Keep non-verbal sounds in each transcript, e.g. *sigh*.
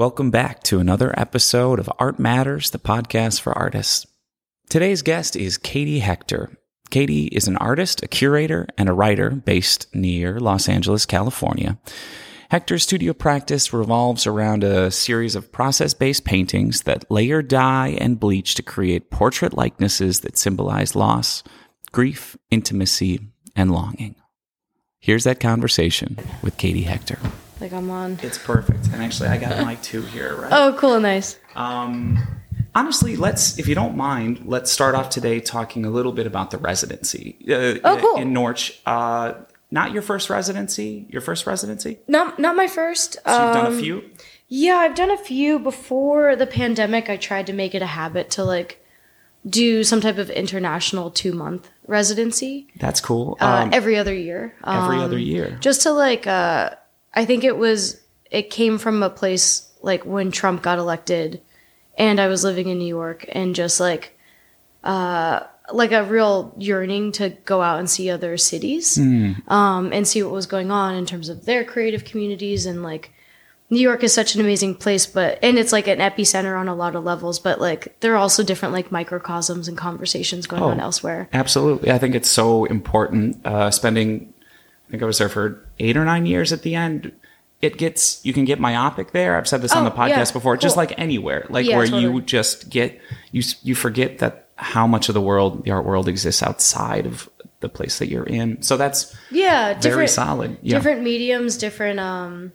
Welcome back to another episode of Art Matters, the podcast for artists. Today's guest is Katie Hector. Katie is an artist, a curator, and a writer based near Los Angeles, California. Hector's studio practice revolves around a series of process based paintings that layer dye and bleach to create portrait likenesses that symbolize loss, grief, intimacy, and longing. Here's that conversation with Katie Hector. Like I'm on. It's perfect. And actually, I got my two here, right? Oh, cool, and nice. Um, honestly, let's, if you don't mind, let's start off today talking a little bit about the residency. Uh, Oh, cool. In Norch. Uh, not your first residency, your first residency? Not not my first. So you've done um, a few? Yeah, I've done a few before the pandemic. I tried to make it a habit to like do some type of international two month residency That's cool. uh, Um, every other year. every Um, other year. just to like uh i think it was it came from a place like when trump got elected and i was living in new york and just like uh like a real yearning to go out and see other cities um and see what was going on in terms of their creative communities and like New York is such an amazing place, but and it's like an epicenter on a lot of levels, but like there are also different like microcosms and conversations going on Oh. elsewhere. Absolutely. I think it's so important. Uh, spending, I think I was there for eight or nine years at the end. It gets, you can get myopic there. I've said this on Oh, the podcast yeah, before, just like anywhere, like Yeah, where you just get, you, you forget that how much of the world, the art world exists outside of the place that you're in. So that's Yeah, very solid. Yeah. different mediums, different. Um,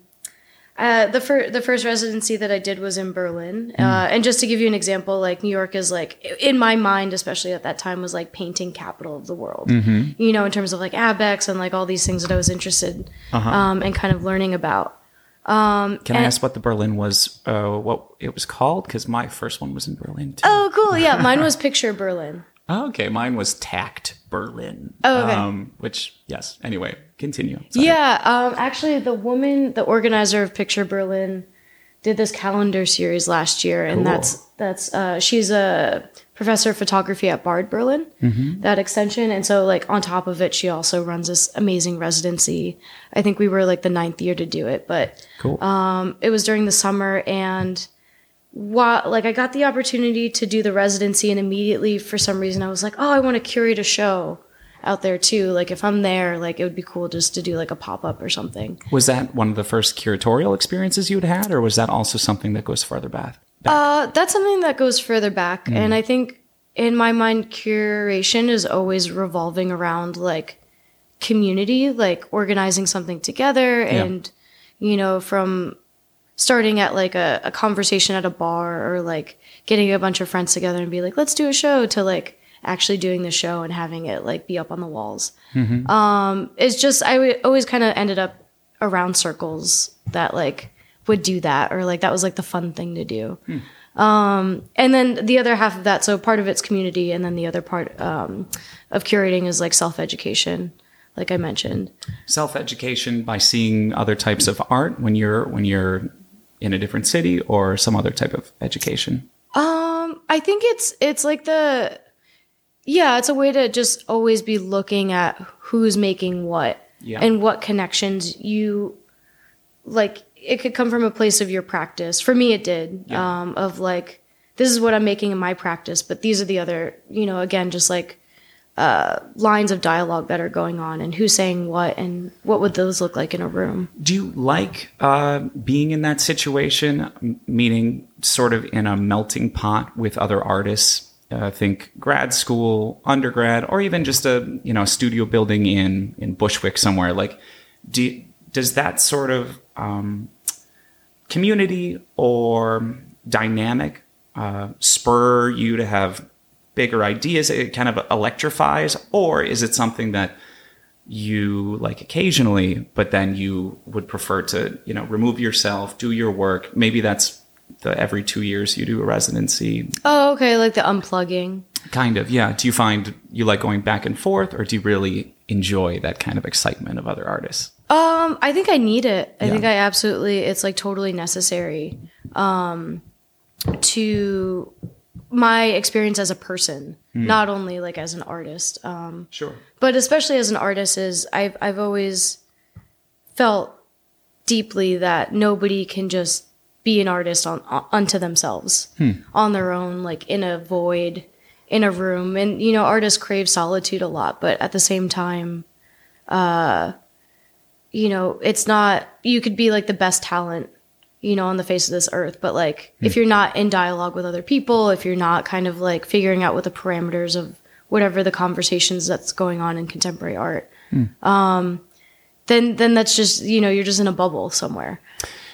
uh, the first the first residency that I did was in Berlin, Hmm. uh, and just to give you an example, like New York is like in my mind, especially at that time, was like painting capital of the world. Mm-hmm. You know, in terms of like Abex and like all these things that I was interested Uh-huh. um, and kind of learning about. Can I ask what the Berlin was, uh, what it was called? Because my first one was in Berlin too. Oh, cool! Yeah, *laughs* mine was Picture Berlin. Oh, okay, mine was Tact Berlin. Oh, okay. Um, which, yes. Anyway, continue. Sorry. Yeah, um, actually, the woman, the organizer of Picture Berlin, did this calendar series last year, and Cool. that's that's uh, she's a professor of photography at Bard Berlin, Mm-hmm. that extension, and so like on top of it, she also runs this amazing residency. I think we were like the ninth year to do it, but Cool. um, it was during the summer and while like I got the opportunity to do the residency and immediately for some reason I was like, oh, I want to curate a show out there too. Like if I'm there, like it would be cool just to do like a pop up or something. Was that one of the first curatorial experiences you'd had, or was that also something that goes further back? back? Uh, that's something that goes further back, and I think in my mind, curation is always revolving around like community, like organizing something together, and you know, from starting at like a, a conversation at a bar or like getting a bunch of friends together and be like, let's do a show to like actually doing the show and having it like be up on the walls. Um, it's just I w- always kind of ended up around circles that like would do that or like that was like the fun thing to do. Um, and then the other half of that, so part of it's community, and then the other part um, of curating is like self education, like I mentioned. Self education by seeing other types of art when you're when you're in a different city, or some other type of education. Um, I think it's it's like the yeah, it's a way to just always be looking at who's making what Yeah. and what connections you like it could come from a place of your practice. For me it did. Yeah. Um of like this is what I'm making in my practice, but these are the other, you know, again just like uh lines of dialogue that are going on and who's saying what and what would those look like in a room. Do you like uh, being in that situation, meaning sort of in a melting pot with other artists? Uh, think grad school, undergrad, or even just a you know studio building in in Bushwick somewhere. Like, do does that sort of um, community or dynamic uh, spur you to have bigger ideas? It kind of electrifies, or is it something that you like occasionally, but then you would prefer to, you know, remove yourself, do your work. Maybe that's the every two years you do a residency. Oh, okay, like the unplugging. Kind of, yeah. Do you find you like going back and forth, or do you really enjoy that kind of excitement of other artists? Um, I think I need it. I Yeah. think I absolutely it's like totally necessary um to my experience as a person, not only like as an artist. Um Sure. but especially as an artist is I've I've always felt deeply that nobody can just be an artist on, on unto themselves on their own like in a void in a room and you know artists crave solitude a lot but at the same time uh you know it's not you could be like the best talent you know on the face of this earth but like if you're not in dialogue with other people if you're not kind of like figuring out what the parameters of whatever the conversations that's going on in contemporary art um then then that's just you know you're just in a bubble somewhere.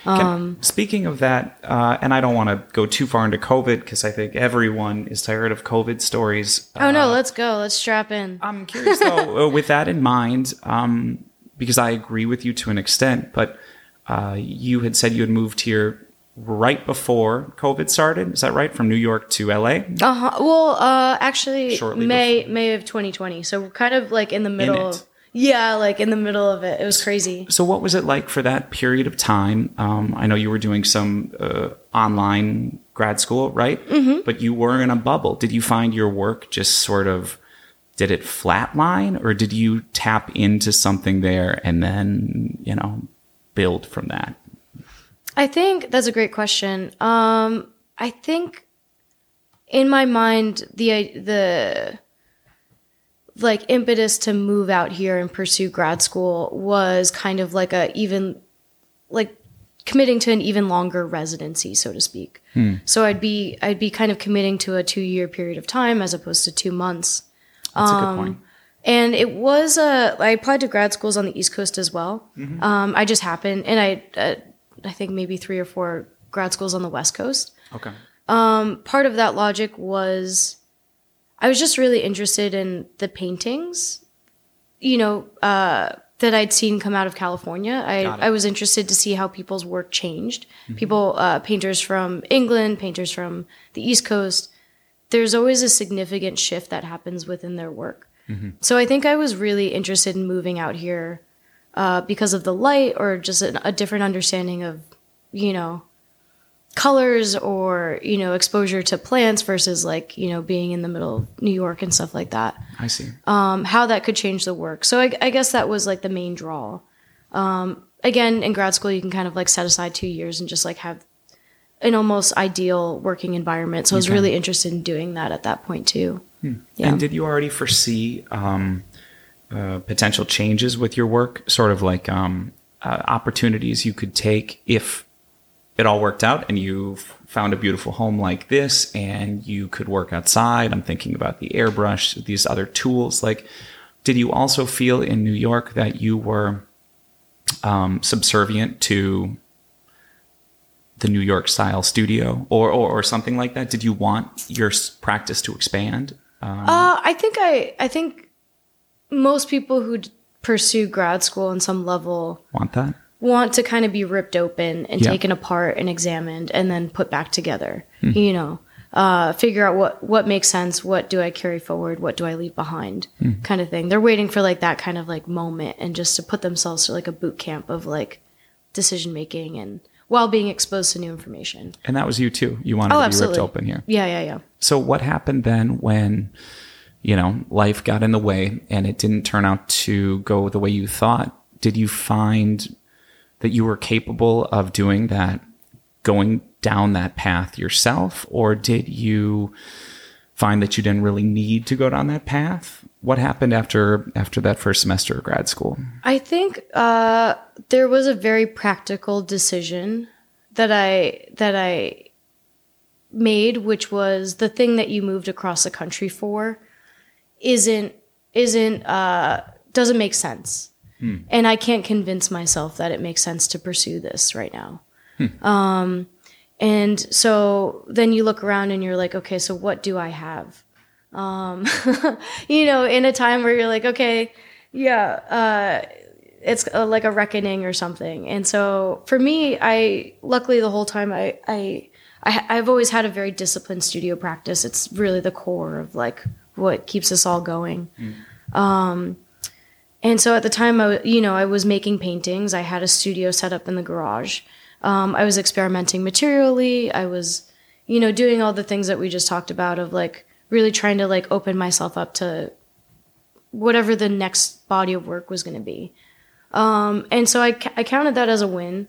Can- speaking of that, uh, and I don't want to go too far into COVID because I think everyone is tired of COVID stories. oh no let's go let's strap in. I'm curious though, *laughs* uh, with that in mind, um, because I agree with you to an extent, but uh, you had said you had moved here right before COVID started. Is that right? From New York to LA? Uh-huh. Well, uh actually Shortly May May of 2020. So we're kind of like in the middle. it. Yeah, like in the middle of it. It was crazy. So, what was it like for that period of time? Um, I know you were doing some uh, online grad school, right? Mm-hmm. But you were in a bubble. Did you find your work just sort of did it flatline, or did you tap into something there and then you know build from that? I think that's a great question. Um I think in my mind the the like impetus to move out here and pursue grad school was kind of like a even like committing to an even longer residency so to speak so i'd be i'd be kind of committing to a two year period of time as opposed to two months That's a good point. And it was uh, I applied to grad schools on the East Coast as well. Um, I just happened, and I uh, I think maybe three or four grad schools on the West Coast. Okay. Part of that logic was I was just really interested in the paintings, you know, uh, that I'd seen come out of California. I, I was interested to see how people's work changed. People, uh, painters from England, painters from the East Coast. There's always a significant shift that happens within their work. So I think I was really interested in moving out here uh, because of the light or just a, a different understanding of, you know, colors or you know exposure to plants versus like you know being in the middle of New York and stuff like that. I see. Um, how that could change the work. So I, I guess that was like the main draw. Um, again, in grad school, you can kind of like set aside two years and just like have an almost ideal working environment. So I was Okay. really interested in doing that at that point too. Yeah. And did you already foresee um, uh, potential changes with your work, sort of like um, uh, opportunities you could take if it all worked out and you found a beautiful home like this and you could work outside? I'm thinking about the airbrush, these other tools. Like, did you also feel in New York that you were um, subservient to the New York style studio or, or, or something like that? Did you want your practice to expand? Um, Uh, I think I I think most people who pursue grad school on some level want that? want to kind of be ripped open and Yeah. taken apart and examined and then put back together. You know, uh, figure out what what makes sense. What do I carry forward? What do I leave behind? Kind of thing. They're waiting for like that kind of like moment and just to put themselves to like a boot camp of like decision making and while being exposed to new information. And that was you too. You wanted Oh, to be absolutely. ripped open here. Yeah, yeah, yeah. So what happened then when, you know, life got in the way and it didn't turn out to go the way you thought? Did you find that you were capable of doing that, going down that path yourself? Or did you find that you didn't really need to go down that path? What happened after after that first semester of grad school? I think uh, there was a very practical decision that I that I made, which was the thing that you moved across the country for isn't isn't uh, doesn't make sense, and I can't convince myself that it makes sense to pursue this right now. Um, and so then you look around and you're like, okay, so what do I have? Um, *laughs* you know, in a time where you're like, okay, yeah, uh, it's uh like a reckoning or something. And so for me, I luckily the whole time I I, I I've always had a very disciplined studio practice. It's really the core of like what keeps us all going. Um, and so at the time, I you know I was making paintings. I had a studio set up in the garage. Um, I was experimenting materially. I was, you know, doing all the things that we just talked about of like really trying to like open myself up to whatever the next body of work was going to be. Um, and so I, I counted that as a win.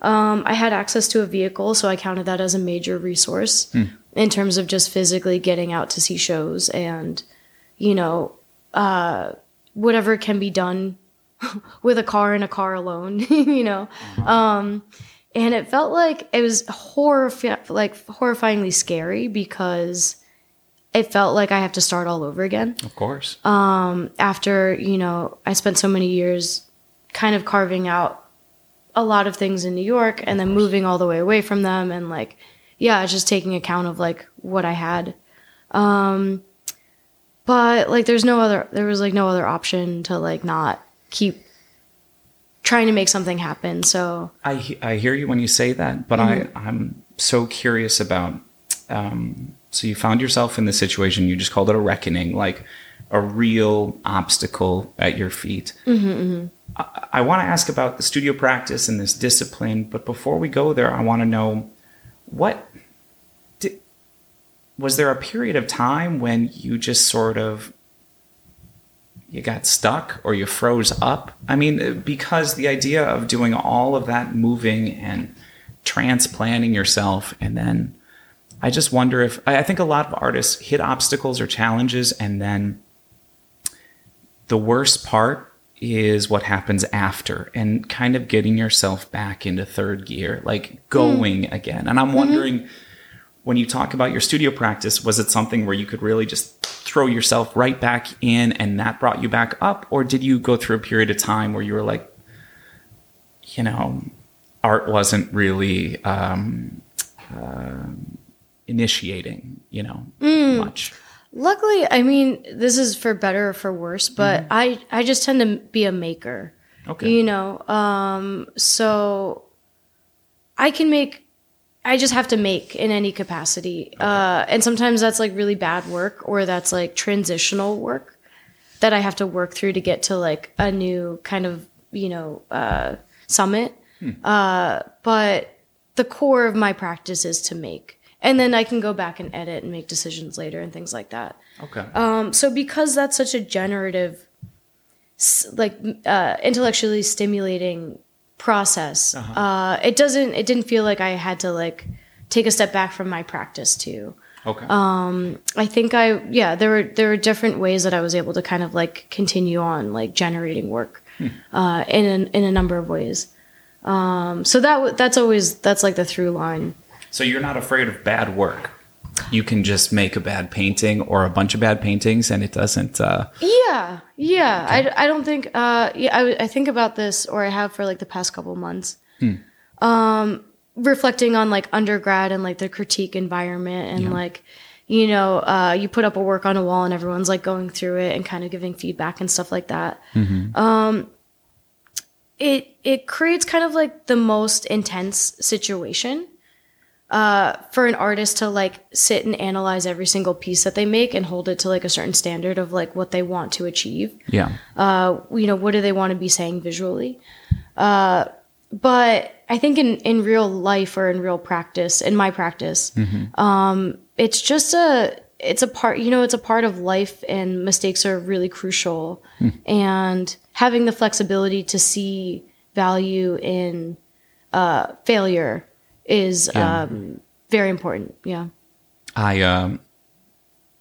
Um, I had access to a vehicle, so I counted that as a major resource in terms of just physically getting out to see shows and, you know, uh, whatever can be done *laughs* with a car and a car alone, *laughs* you know. Um, and it felt like it was horrif- like horrifyingly scary because it felt like I have to start all over again Of course. after you know I spent so many years kind of carving out a lot of things in New York and then moving all the way away from them and like yeah just taking account of like what I had um but like there's no other there was like no other option to like not keep trying to make something happen so I I hear you when you say that, but I I'm so curious about. Um, so you found yourself in this situation. You just called it a reckoning, like a real obstacle at your feet. Mm-hmm, mm-hmm. I, I want to ask about the studio practice and this discipline, but before we go there, I want to know what did, was there a period of time when you just sort of you got stuck or you froze up. I mean, uh, because the idea of doing all of that moving and transplanting yourself, and then I just wonder if I think a lot of artists hit obstacles or challenges, and then the worst part is what happens after and kind of getting yourself back into third gear, like going again. And I'm wondering when you talk about your studio practice, was it something where you could really just throw yourself right back in and that brought you back up? Or did you go through a period of time where you were like, you know, art wasn't really um, uh, initiating, you know, much? luckily I mean this is for better or for worse but I I just tend to be a maker Okay. you know um so i can make i just have to make in any capacity uh and sometimes that's like really bad work or that's like transitional work that i have to work through to get to like a new kind of you know uh summit. Uh but the core of my practice is to make and then i can go back and edit and make decisions later and things like that Okay. um, so because that's such a generative, like uh, intellectually stimulating process, uh it doesn't. It didn't feel like I had to like take a step back from my practice too. okay. Um, I think I yeah there were there were different ways that I was able to kind of like continue on like generating work uh, in a, in a number of ways. Um, so that that's always that's like the through line. So you're not afraid of bad work. You can just make a bad painting or a bunch of bad paintings, and it doesn't. Uh, Yeah, yeah. I, I don't think. Uh, yeah, I, I think about this, or I have for like the past couple months. Um, reflecting on like undergrad and like the critique environment, and like, you know, uh, you put up a work on a wall, and everyone's like going through it and kind of giving feedback and stuff like that. Um, it it creates kind of like the most intense situation uh, for an artist to like sit and analyze every single piece that they make and hold it to like a certain standard of like what they want to achieve. yeah. Uh, you know, what do they want to be saying visually? Uh, but I think in, in real life or in real practice, in my practice, um, it's just a, it's a part, you know, it's a part of life and mistakes are really crucial. And having the flexibility to see value in uh, failure is um, very important. Yeah. I um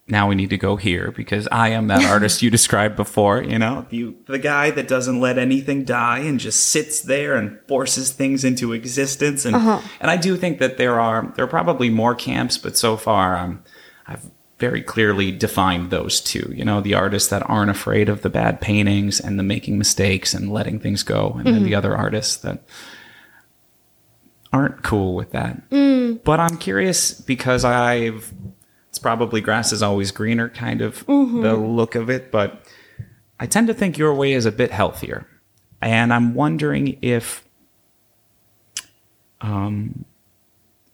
now we need to go here because I am that artist you *laughs* described before, you know, you the guy that doesn't let anything die and just sits there and forces things into existence. And and I do think that there are there are probably more camps but so far um I've very clearly defined those two, you know, the artists that aren't afraid of the bad paintings and the making mistakes and letting things go and then the other artists that aren't cool with that. But I'm curious because I've it's probably grass is always greener kind of the look of it, but I tend to think your way is a bit healthier. And I'm wondering if um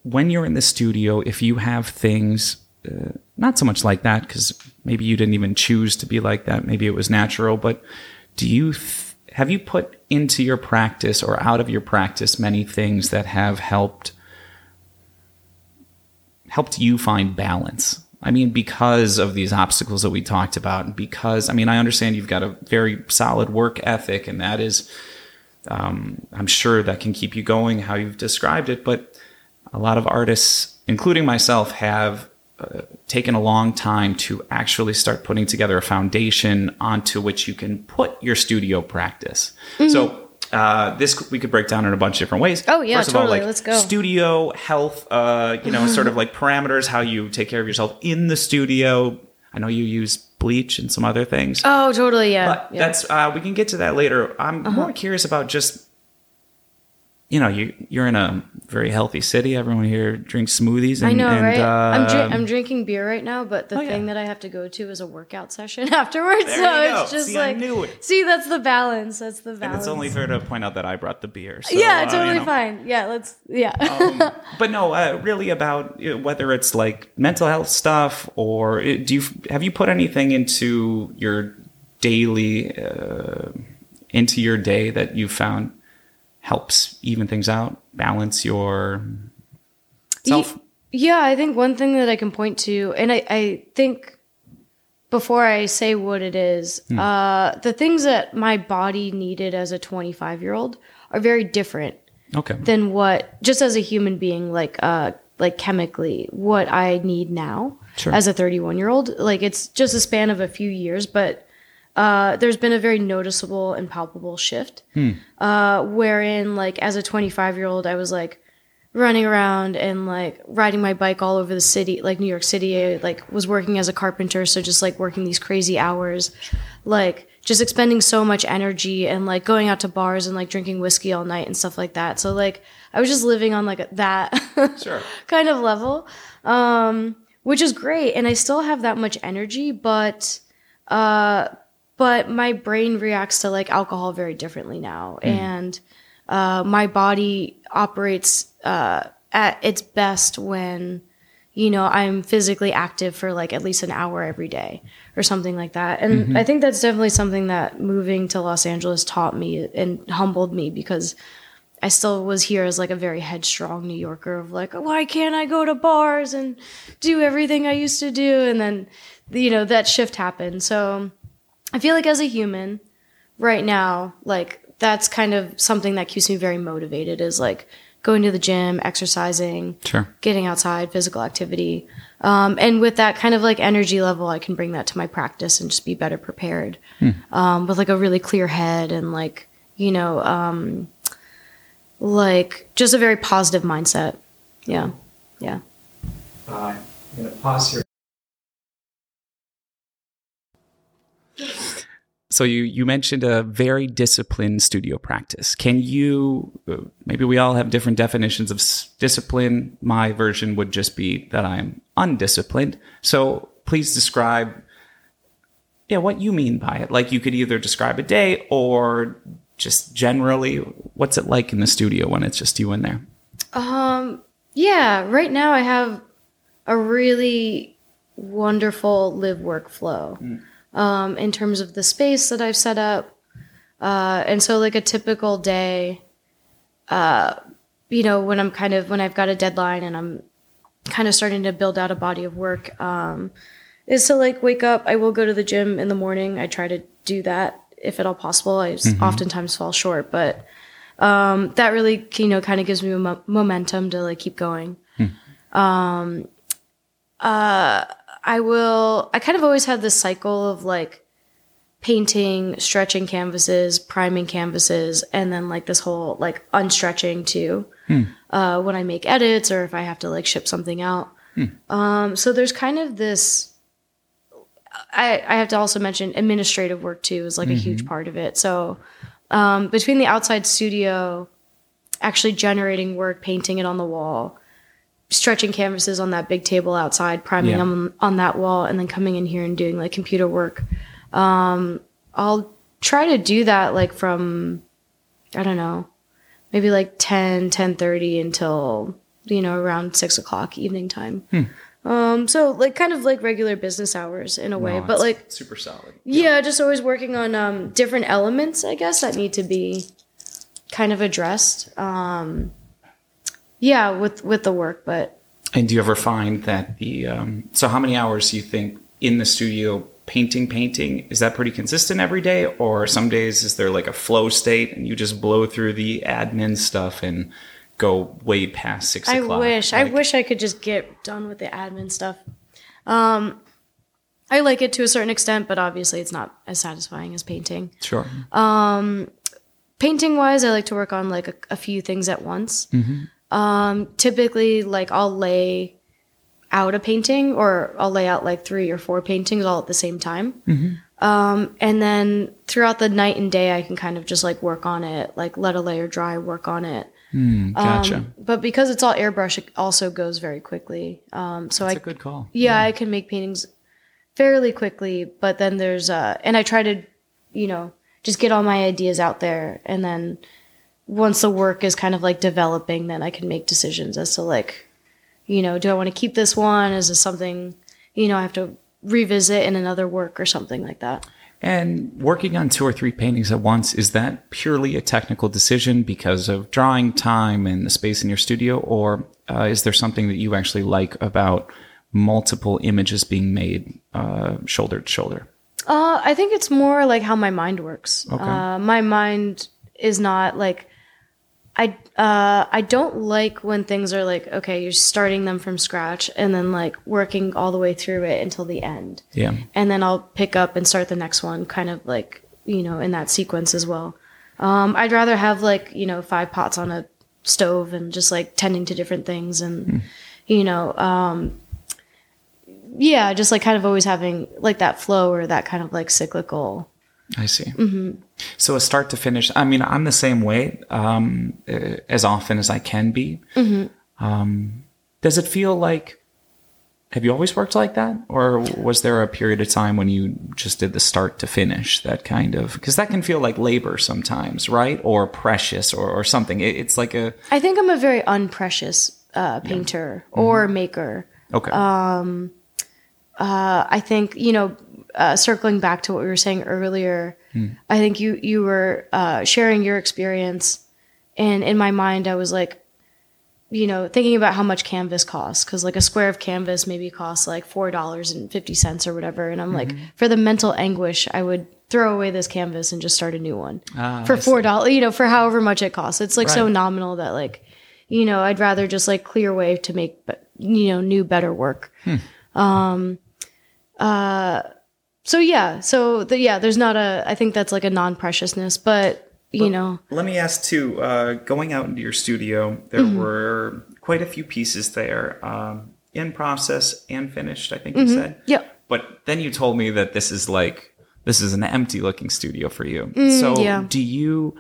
when you're in the studio if you have things uh, not so much like that cuz maybe you didn't even choose to be like that, maybe it was natural, but do you th- have you put into your practice or out of your practice many things that have helped helped you find balance? I mean, because of these obstacles that we talked about, and because I mean, I understand you've got a very solid work ethic, and that is um, I'm sure that can keep you going how you've described it. But a lot of artists, including myself, have uh, taken a long time to actually start putting together a foundation onto which you can put your studio practice. Mm-hmm. So. Uh, this we could break down in a bunch of different ways. Oh, yeah, First of all, totally. like Let's go. studio health. Uh, you know, sort of like parameters, how you take care of yourself in the studio. I know you use bleach and some other things. Oh, totally. Yeah. But yeah. Uh-huh. that's uh, we can get to that later. I'm more curious about just you know you you're in a very healthy city. Everyone here drinks smoothies. And, I know, and, right? I'm, Uh, dri- I'm drinking beer right now, but the Oh, yeah. thing that I have to go to is a workout session *laughs* afterwards. There so you it's just See, like, see, that's the balance. That's the and balance. it's only fair to point out that I brought the beer. So, yeah, uh, you totally know. fine. Yeah, let's. Yeah. Um, but no, uh, really about uh, whether it's like mental health stuff or uh, do you have you put anything into your daily uh, into your day that you found helps even things out, balance your self. Yeah, I think one thing that I can point to, and I, I think before I say what it is, Hmm. uh, the things that my body needed as a 25 year old are very different Okay. than what, just as a human being, like, uh, like chemically, what I need now Sure. as a 31 year old. Like, it's just a span of a few years, but uh, there's been a very noticeable and palpable shift. Uh, wherein, like, as a 25 year old, I was like, running around and like riding my bike all over the city, like New York City. I like was working as a carpenter, so just like working these crazy hours, like just expending so much energy and like going out to bars and like drinking whiskey all night and stuff like that. So like I was just living on like that *laughs* Sure. kind of level, um, which is great, and I still have that much energy, but uh, but my brain reacts to like alcohol very differently now, and uh, my body operates uh, at its best when you know i'm physically active for like at least an hour every day or something like that. And i think that's definitely something that moving to los angeles taught me and humbled me because i still was here as like a very headstrong new yorker of like why can't i go to bars and do everything i used to do? And then you know that shift happened. So i feel like as a human right now like that's kind of something that keeps me very motivated is like going to the gym exercising Sure. getting outside physical activity. Um, and with that kind of like energy level i can bring that to my practice and just be better prepared um, with like a really clear head and like you know um, like just a very positive mindset. Yeah. Yeah. Uh, I'm going to pause here. So you you mentioned a very disciplined studio practice. Can you uh, maybe we all have different definitions of s- discipline. My version would just be that I'm undisciplined. So please describe yeah, what you mean by it. Like you could either describe a day or just generally what's it like in the studio when it's just you in there? Um, yeah, right now I have a really wonderful live work flow um, in terms of the space that I've set up. Uh, and so, like a typical day, uh, you know, when I'm kind of, when I've got a deadline and I'm kind of starting to build out a body of work, um, is to like wake up. I will go to the gym in the morning. I try to do that if at all possible. I s- oftentimes fall short, but um, that really you know kind of gives me mo- momentum to like keep going. Um, uh, I will. I kind of always had this cycle of like painting, stretching canvases, priming canvases, and then like this whole like unstretching too. Uh, when I make edits or if I have to like ship something out. Um, so there's kind of this. I, I have to also mention administrative work too is like a huge part of it. So um, between the outside studio, actually generating work, painting it on the wall, stretching canvases on that big table outside, priming Yeah. them on that wall, and then coming in here and doing like computer work. Um, I'll try to do that like from, I don't know, maybe like 10, 10.30 until, you know, around 6 o'clock evening time. Um, so like kind of like regular business hours in a way, No, but like super solid. yeah, just always working on um, different elements, I guess, that need to be kind of addressed. Um, yeah, with with the work, but And do you ever find that the um, so how many hours do you think in the studio painting, painting, is that pretty consistent every day? Or some days is there like a flow state and you just blow through the admin stuff and go way past six I o'clock? wish. I wish I could just get done with the admin stuff. Um, I like it to a certain extent, but obviously it's not as satisfying as painting. Sure. Um, Painting wise, I like to work on like a, a few things at once. Um, typically, like I'll lay out a painting, or I'll lay out like three or four paintings all at the same time. Um, and then throughout the night and day, I can kind of just like work on it, like let a layer dry, work on it. Gotcha. Um, But because it's all airbrush, it also goes very quickly. Um, so I That's I a good call. yeah, I can make paintings fairly quickly, but then there's uh and I try to, you know, just get all my ideas out there and then once the work is kind of like developing, then I can make decisions as to like, you know, do I want to keep this one? Is this something, you know, I have to revisit in another work or something like that? And working on two or three paintings at once, is that purely a technical decision because of drawing time and the space in your studio? Or uh, is there something that you actually like about multiple images being made uh, shoulder to shoulder? Uh, I think it's more like how my mind works. Okay. Uh, my mind is not like I uh, I don't like when things are like okay, you're starting them from scratch and then like working all the way through it until the end, Yeah. and then I'll pick up and start the next one, kind of like you know in that sequence as well. Um, I'd rather have like you know five pots on a stove and just like tending to different things and you know um, yeah, just like kind of always having like that flow or that kind of like cyclical. I see. So a start to finish. I mean, I'm the same way um, uh, as often as I can be. Um, does it feel like? Have you always worked like that, or was there a period of time when you just did the start to finish? That kind of because that can feel like labor sometimes, right? Or precious, or, or something. It, it's like a I think I'm a very unprecious uh, painter or maker. okay. Um, Uh, I think you know, uh, circling back to what we were saying earlier, I think you you were uh, sharing your experience, and in my mind, I was like, you know, thinking about how much canvas costs because like a square of canvas maybe costs like four dollars and fifty cents or whatever, and I'm like, for the mental anguish, I would throw away this canvas and just start a new one. Ah, for four dollars, you know, for however much it costs. It's like so nominal that like, you know, I'd rather just like clear way to make, you know, new better work. Um, uh, so yeah, so the, yeah, there's not a. I think that's like a non-preciousness, but you know, Let me ask too. Uh, going out into your studio, there mm-hmm. were quite a few pieces there, um, in process and finished. I think you mm-hmm. said. Yep. But then you told me that this is like this is an empty looking studio for you. Mm, so yeah. do you?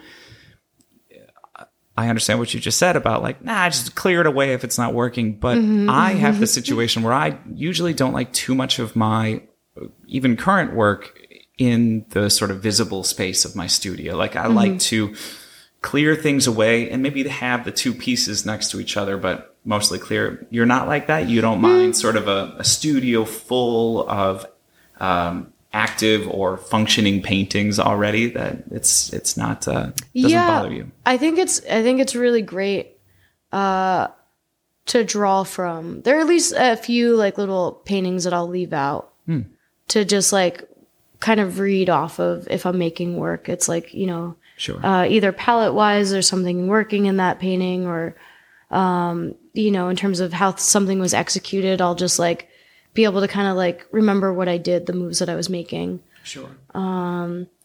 I understand what you just said about like, nah, just clear it away if it's not working. But mm-hmm, I have the situation where I usually don't like too much of my even current work in the sort of visible space of my studio. Like I like to clear things away and maybe to have the two pieces next to each other, but mostly clear. You're not like that. You don't mind sort of a, a studio full of um, active or functioning paintings already. That it's it's not uh, doesn't bother you. I think it's I think it's really great uh to draw from. There are at least a few like little paintings that I'll leave out Hmm. To just like kind of read off of if I'm making work. It's like, you know, Sure. uh, either palette wise there's something working in that painting or um, you know in terms of how something was executed i'll just like be able to kind of like remember what i did the moves that i was making sure.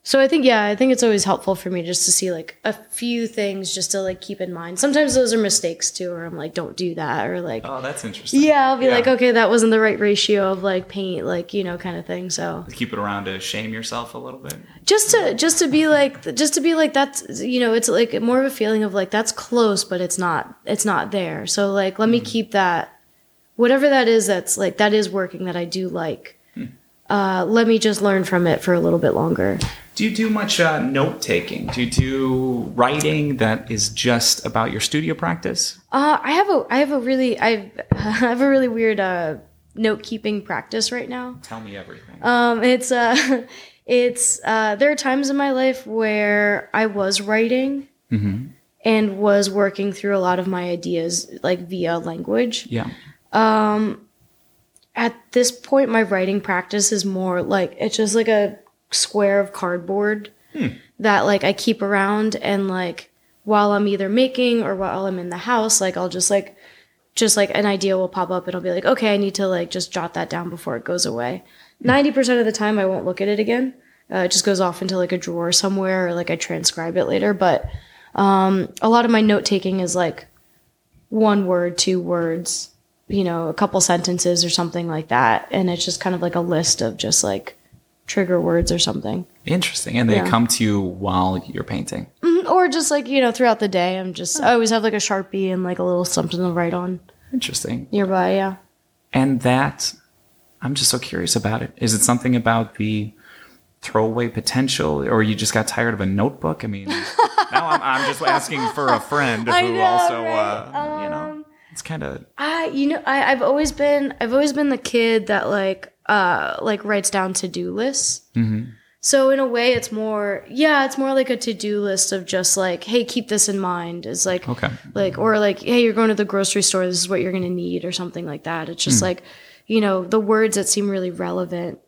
So i think yeah i think it's always helpful for me just to see like a few things just to like keep in mind sometimes those are mistakes too or i'm like don't do that or like Oh, that's interesting. yeah i'll be Yeah. like okay that wasn't the right ratio of like paint like you know kind of thing so Keep it around to shame yourself a little bit. just to just to be like just to be like that's you know it's like more of a feeling of like that's close but it's not it's not there so like let me mm-hmm. keep that whatever that is that's like that is working that i do like uh let me just learn from it for a little bit longer Do you do much uh, note taking? Do you do writing that is just about your studio practice? uh i have a i have a really I've, *laughs* i have a really weird uh note keeping practice right now Tell me everything. Um, it's uh, *laughs* it's uh, there are times in my life where I was writing and was working through a lot of my ideas like via language. yeah. At this point, my writing practice is more like it's just like a square of cardboard that like I keep around and like while I'm either making or while I'm in the house, like I'll just like just like an idea will pop up and I'll be like, okay, I need to like just jot that down before it goes away. 90% of the time I won't look at it again. Uh, it just goes off into like a drawer somewhere or like I transcribe it later. But um, a lot of my note taking is like one word, two words, you know, a couple sentences or something like that. And it's just kind of like a list of just like trigger words or something. Interesting. And they Yeah. come to you while you're painting. Or just like, you know, throughout the day, I'm just, I always have like a Sharpie and like a little something to write on Interesting. nearby. Yeah. And that, I'm just so curious about it. Is it something about the throwaway potential, or you just got tired of a notebook? I mean, *laughs* now I'm, I'm just asking for a friend who know, also, right? uh, you know, Um, it's kind of I, you know, I, I've always been, I've always been the kid that like, uh, like writes down to do lists. So in a way, it's more, yeah, it's more like a to do list of just like, hey, keep this in mind. Is like, Okay. like, or like, hey, you're going to the grocery store. This is what you're going to need, or something like that. It's just like, you know, the words that seem really relevant.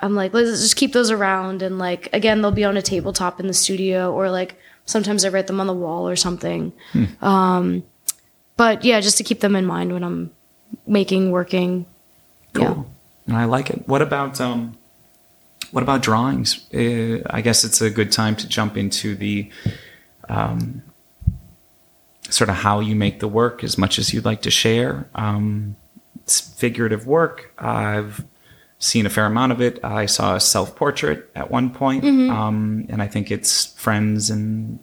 I'm like, let's just keep those around. And like, again, they'll be on a tabletop in the studio, or like sometimes I write them on the wall or something. Um, but yeah, just to keep them in mind when I'm making, working. cool. Yeah. And I like it. What about um, what about drawings? Uh, I guess it's a good time to jump into the um, sort of how you make the work as much as you'd like to share. Um, it's figurative work. I've seen a fair amount of it. I saw a self portrait at one point, um, and I think it's friends and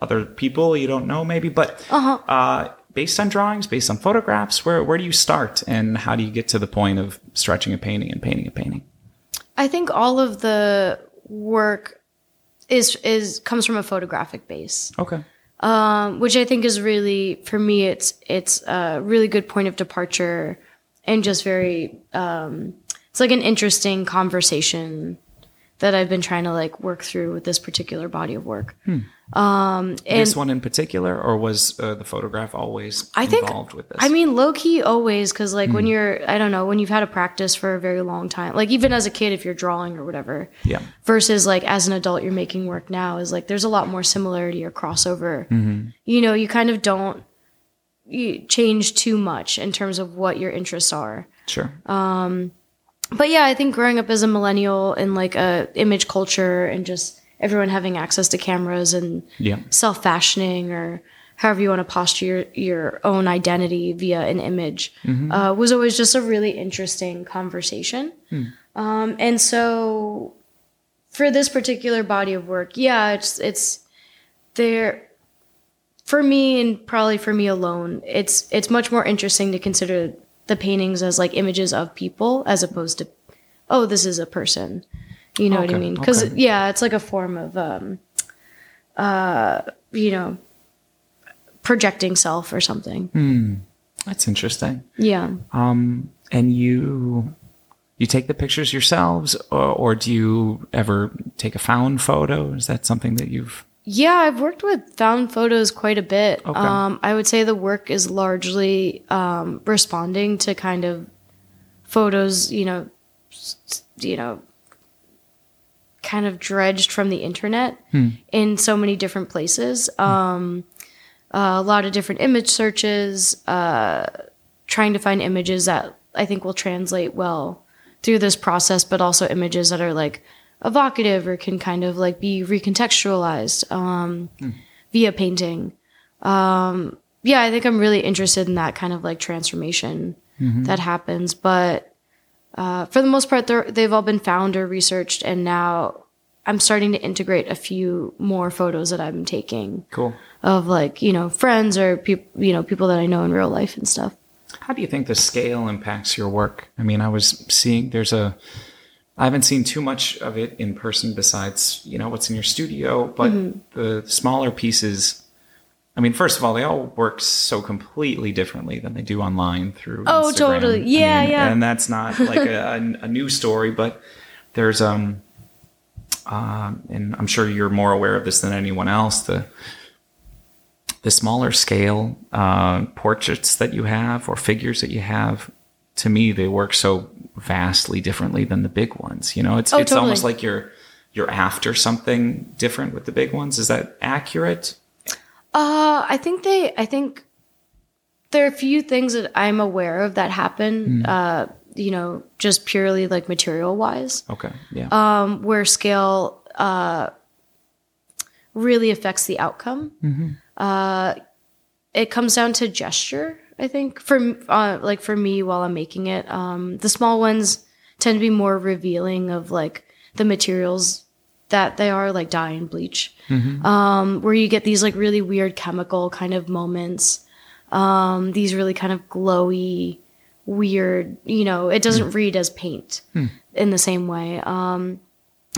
other people you don't know maybe, but uh, based on drawings, based on photographs, where where do you start, and how do you get to the point of stretching a painting and painting a painting? I think all of the work is is comes from a photographic base. Okay. um, which I think is really for me. It's it's a really good point of departure, and just very. Um, it's like an interesting conversation that I've been trying to like work through with this particular body of work. Um, and this one in particular, or was uh, the photograph always I think involved with this? I mean, low key always because like when you're I don't know when you've had a practice for a very long time, like even as a kid if you're drawing or whatever, yeah. versus like as an adult you're making work now is like there's a lot more similarity or crossover you know you kind of don't you change too much in terms of what your interests are Sure. Um, but yeah i think growing up as a millennial in like a image culture and just everyone having access to cameras and yeah. self-fashioning or however you want to posture your, your own identity via an image uh, was always just a really interesting conversation. Um, and so for this particular body of work yeah it's it's there for me and probably for me alone it's it's much more interesting to consider the paintings as like images of people as opposed to oh this is a person you know what i mean because okay. yeah it's like a form of um uh you know projecting self or something That's interesting. yeah Um, and you you take the pictures yourselves, or, or do you ever take a found photo? Is that something that you've? Yeah, I've worked with found photos quite a bit. Okay. Um, I would say the work is largely um, responding to kind of photos, you know, you know, kind of dredged from the internet in so many different places. Um, a lot of different image searches, uh, trying to find images that I think will translate well through this process, but also images that are like evocative or can kind of like be recontextualized um, via painting. Um, yeah, I think I'm really interested in that kind of like transformation that happens. But uh, for the most part, they've all been found or researched, and now I'm starting to integrate a few more photos that I'm taking Cool. of like you know friends or people you know people that I know in real life and stuff. How do you think the scale impacts your work? I mean, I was seeing there's a. I haven't seen too much of it in person besides you know what's in your studio, but Mm-hmm. the smaller pieces. I mean, first of all, they all work so completely differently than they do online through. Oh, Instagram. totally. I Yeah, mean, yeah. And that's not *laughs* like a, a, a new story, but there's um, um, and I'm sure you're more aware of this than anyone else. The the smaller scale uh, portraits that you have or figures that you have to me they work so vastly differently than the big ones. You know, it's Oh, it's almost like you're you're after something different with the big ones. Is that accurate? Uh, I think they. I think there are a few things that I'm aware of that happen. Uh, you know, just purely like material wise, Okay. Yeah. um, where scale uh, really affects the outcome. Uh, it comes down to gesture. I think for uh, like for me while I'm making it, um, the small ones tend to be more revealing of like the materials that they are, like dye and bleach um, where you get these like really weird chemical kind of moments. Um, these really kind of glowy, weird, you know, it doesn't read as paint in the same way. Um,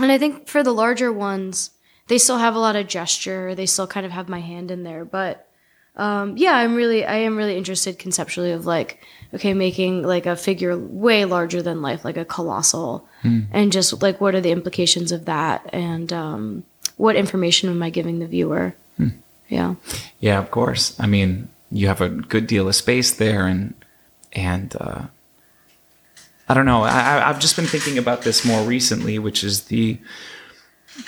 and I think for the larger ones, they still have a lot of gesture. They still kind of have my hand in there. But um, yeah, I'm really, I am really interested conceptually of like, okay, making like a figure way larger than life, like a colossal, and just like what are the implications of that, and um, what information am I giving the viewer? Yeah. Yeah, of course. I mean, you have a good deal of space there, and and uh, I don't know. I, I- I've just been thinking about this more recently, which is the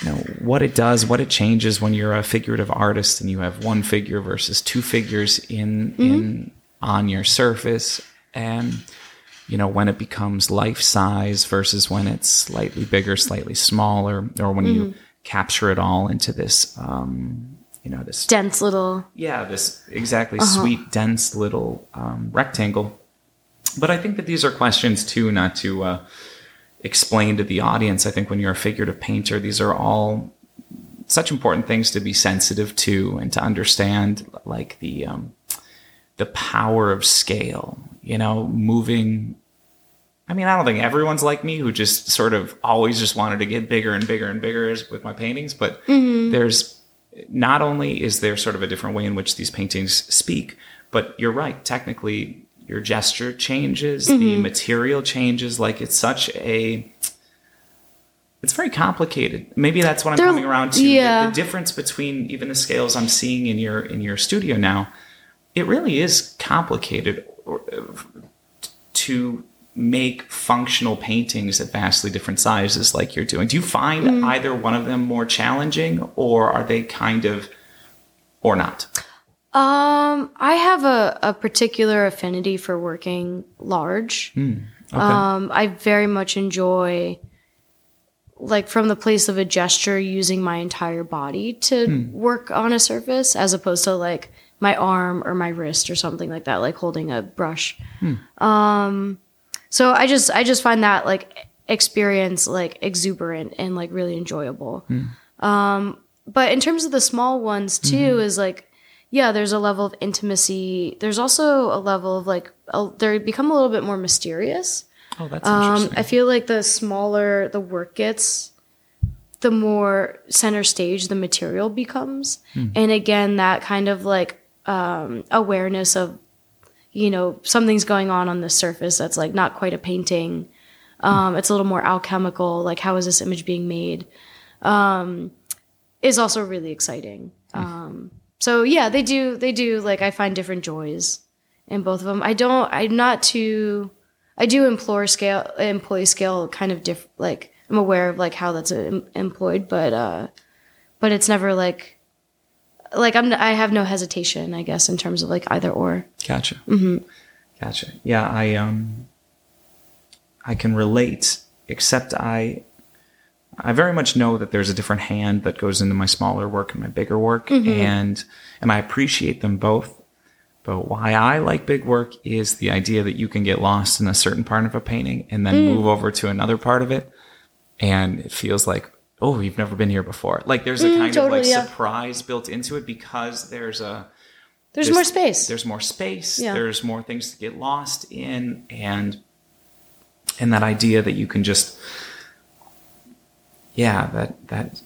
you know what it does, what it changes when you're a figurative artist and you have one figure versus two figures in in on your surface, and you know when it becomes life size versus when it's slightly bigger, slightly smaller, or when you capture it all into this. Um, you know this Dense little. yeah, this exactly sweet, dense little um, rectangle. But I think that these are questions too, not to uh, explain to the audience. I think when you're a figurative painter, these are all such important things to be sensitive to and to understand, like the um, the power of scale. You know, moving. I mean, I don't think everyone's like me who just sort of always just wanted to get bigger and bigger and bigger with my paintings, but there's not only is there sort of a different way in which these paintings speak, but you're right. Technically, your gesture changes, the material changes. Like it's such a, it's very complicated. Maybe that's what I'm They're- coming around to. The- yeah. The, difference between even the scales I'm seeing in your in your studio now, it really is complicated or, to make functional paintings at vastly different sizes like you're doing. Do you find Mm. either one of them more challenging or are they kind of or not? Um, I have a, a particular affinity for working large. Okay. Um, I very much enjoy, like, from the place of a gesture, using my entire body to work on a surface as opposed to, like, my arm or my wrist or something like that, like holding a brush. Um, so I just, I just find that, like, experience, like, exuberant and, like, really enjoyable. Um, but in terms of the small ones, too, is like, yeah, there's a level of intimacy. There's also a level of like a, they become a little bit more mysterious. oh, that's Um, interesting. I feel like the smaller the work gets, the more center stage the material becomes, and again, that kind of like um, awareness of, you know, something's going on on the surface that's like not quite a painting. Um, it's a little more alchemical. Like, how is this image being made? Um, is also really exciting. Um, so yeah, they do. They do. Like, I find different joys in both of them. I don't. I'm not too. I do employ scale, employee scale, kind of diff. Like, I'm aware of like how that's uh, employed, but uh, but it's never like. Like I'm, I have no hesitation, I guess, in terms of like either or. Gotcha. Mm-hmm. Gotcha. Yeah, I um, I can relate, except I, I very much know that there's a different hand that goes into my smaller work and my bigger work, mm-hmm. and and I appreciate them both. But why I like big work is the idea that you can get lost in a certain part of a painting and then mm. move over to another part of it, and it feels like oh you've never been here before. Like there's a mm, kind of like yeah. surprise built into it because there's a There's, more space. there's more space. Yeah. There's more things to get lost in, and and that idea that you can just, yeah, that that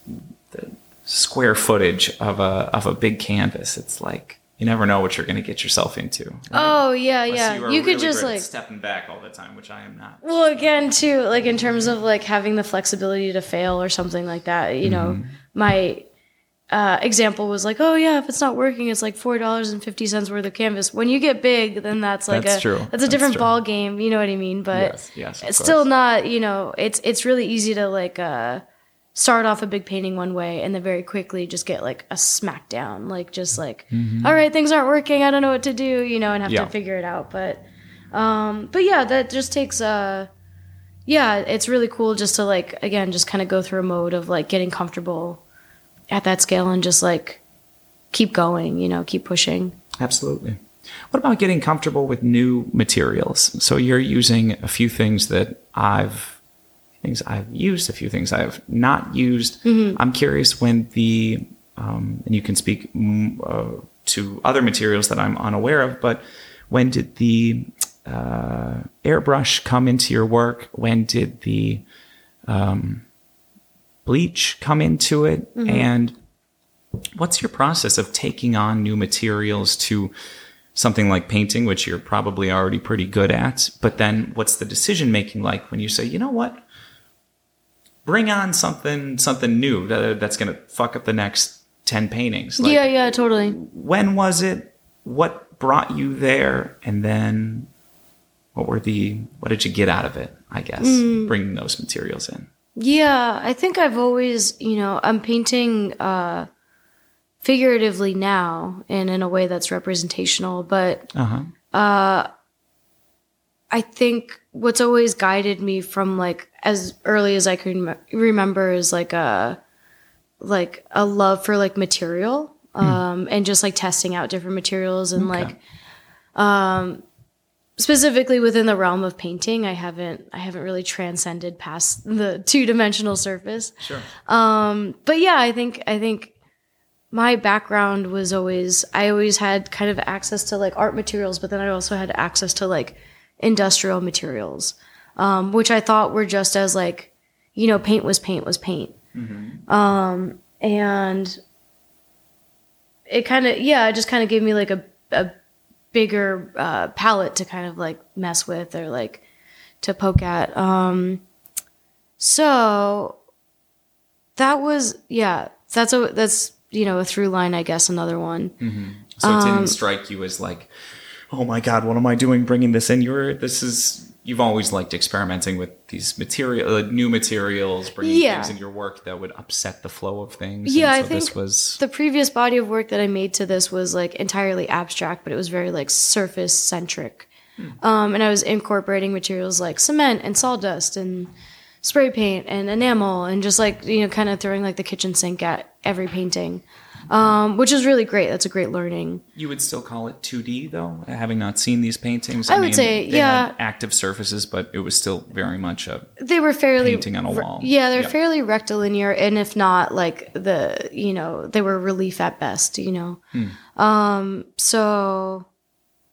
the square footage of a of a big canvas. It's like you never know what you're going to get yourself into. right? oh yeah, Unless yeah. You, You, could really just like stepping back all the time, which I am not. Well, again, too, like in terms of like having the flexibility to fail or something like that, you know, Mm-hmm. my uh, example was like, oh yeah, if it's not working, it's like four dollars and fifty cents worth of canvas. When you get big, then that's like That's a true. that's a That's different true. ball game. You know what I mean? But Yes, yes, it's course. still not. You know, it's it's really easy to like uh, start off a big painting one way and then very quickly just get like a smackdown, like just like, "All right, things aren't working. I don't know what to do. You know, and have Mm-hmm. Yeah. to figure it out. But um, but yeah, that just takes uh yeah, it's really cool just to like again just kind of go through a mode of like getting comfortable at that scale and just like keep going, you know, keep pushing. Absolutely. What about getting comfortable with new materials? So you're using a few things that I've things I've used, a few things I've not used. I'm curious when the um, and you can speak mm, uh, to other materials that I'm unaware of, but when did the uh, airbrush come into your work? When did the um, bleach come into it? And what's your process of taking on new materials to something like painting, which you're probably already pretty good at? But then what's the decision making like when you say, you know what? Bring on something something new that, that's going to fuck up the next 10 paintings. Like, yeah, yeah, totally. When was it? What brought you there? And then what were the what did you get out of it? I guess bringing those materials in. Yeah, I think I've always, you know, I'm painting uh figuratively now and in a way that's representational, but Uh-huh. I think what's always guided me from like as early as I can rem- remember is like a like a love for like material um and just like testing out different materials and Okay. like um specifically within the realm of painting I haven't I haven't really transcended past the two-dimensional surface Sure. but yeah, I think I think my background was always I always had kind of access to like art materials, but then I also had access to like industrial materials, um, which I thought were just as like you know paint was paint was paint, um, and it kind of yeah, it just kind of gave me like a a bigger uh, palette to kind of like mess with or like to poke at. Um, so that was yeah that's a that's you know a through line i guess another one. So it Um, didn't strike you as like, oh my god, what am I doing bringing this in? You're this is you've always liked experimenting with these material, uh, new materials, bringing Yeah. things in your work that would upset the flow of things. Yeah, and I so this think was the previous body of work that i made to this was like entirely abstract but it was very like surface centric um, and i was incorporating materials like cement and sawdust and spray paint and enamel and just like you know kind of throwing like the kitchen sink at every painting um, which is really great that's a great learning you would still call it 2D though, having not seen these paintings. I would say, they yeah. had active surfaces, but it was still very much a they were fairly Painting on a wall. Yeah, they're Yeah. fairly rectilinear, and if not, like the you know they were relief at best. You know, Hmm. um. So,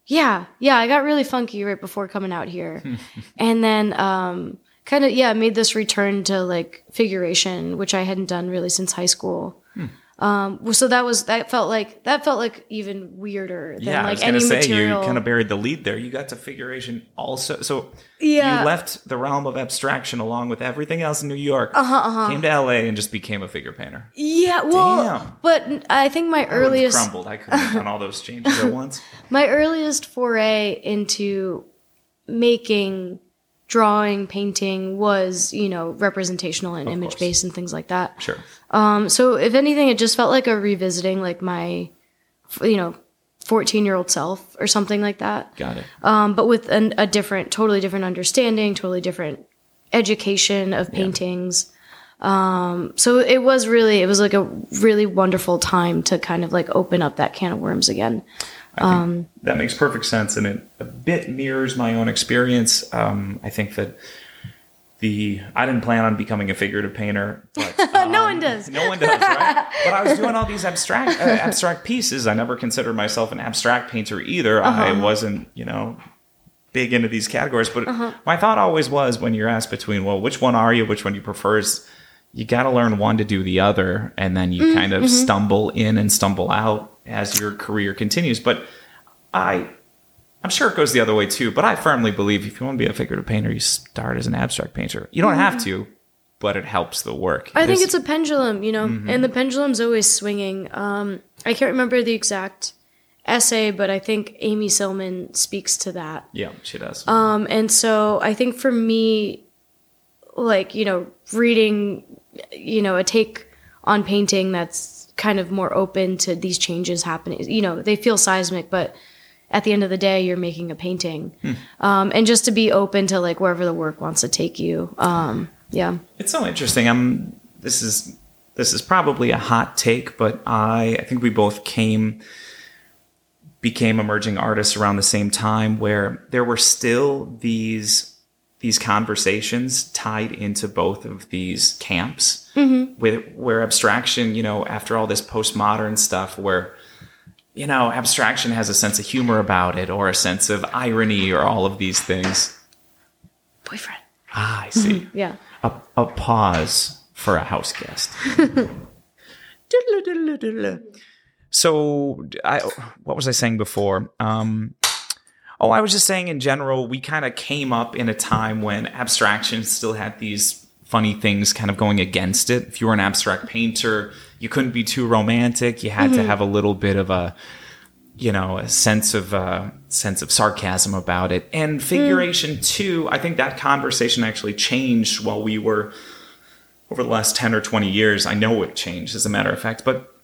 yeah, yeah, I got really funky right before coming out here, *laughs* and then um, kind of yeah, made this return to like figuration, which I hadn't done really since high school. Um, so that was that felt like that felt like even weirder than yeah. I like was gonna any say material. you kind of buried the lead there. You got to figuration also. So Yeah. you left the realm of abstraction along with everything else in New York. Uh-huh, uh-huh. Came to LA and just became a figure painter. yeah, well, Damn. but I think my I earliest crumbled. I couldn't have done all those *laughs* changes at once. my earliest foray into making drawing painting was you know representational and image based and things like that. Sure. um so if anything it just felt like a revisiting like my you know 14 year old self or something like that. Got it. um but with an, a different totally different understanding totally different education of paintings. Um so it was really it was like a really wonderful time to kind of like open up that can of worms again That makes perfect sense, and it a bit mirrors my own experience. Um, I think that the I didn't plan on becoming a figurative painter, but *laughs* no um, one does No one does, right? but I was *laughs* doing all these abstract uh, abstract pieces. I never considered myself an abstract painter either. I wasn't, you know, big into these categories. But my thought always was when you're asked between, well, which one are you? Which one you prefer? Is you got to learn one to do the other, and then you kind of stumble in and stumble out as your career continues. But I. I'm sure it goes the other way too, but I firmly believe if you want to be a figurative painter, you start as an abstract painter. You don't have to, but it helps the work. I think it's a pendulum, you know, and the pendulum's always swinging. Um, I can't remember the exact essay, but I think Amy Sillman speaks to that. yeah, she does. Um, and so I think for me, like, you know, reading, you know, a take on painting that's kind of more open to these changes happening, you know, they feel seismic, but at the end of the day, you're making a painting. Um, and just to be open to like wherever the work wants to take you. Um, yeah. It's so interesting. I'm this is this is probably a hot take, but I I think we both came became emerging artists around the same time where there were still these these conversations tied into both of these camps with where abstraction, you know, after all this postmodern stuff where you know, abstraction has a sense of humor about it or a sense of irony or all of these things. Boyfriend. Ah, I see Yeah. a, a pause for a house guest. *laughs* so, I, what was I saying before? Um, oh, I was just saying in general, we kind of came up in a time when abstraction still had these funny things kind of going against it. If you were an abstract painter, you couldn't be too romantic. You had to have a little bit of a you know a sense of uh, sense of sarcasm about it and figuration too i think that conversation actually changed while we were over the last 10 or 20 years i know it changed as a matter of fact but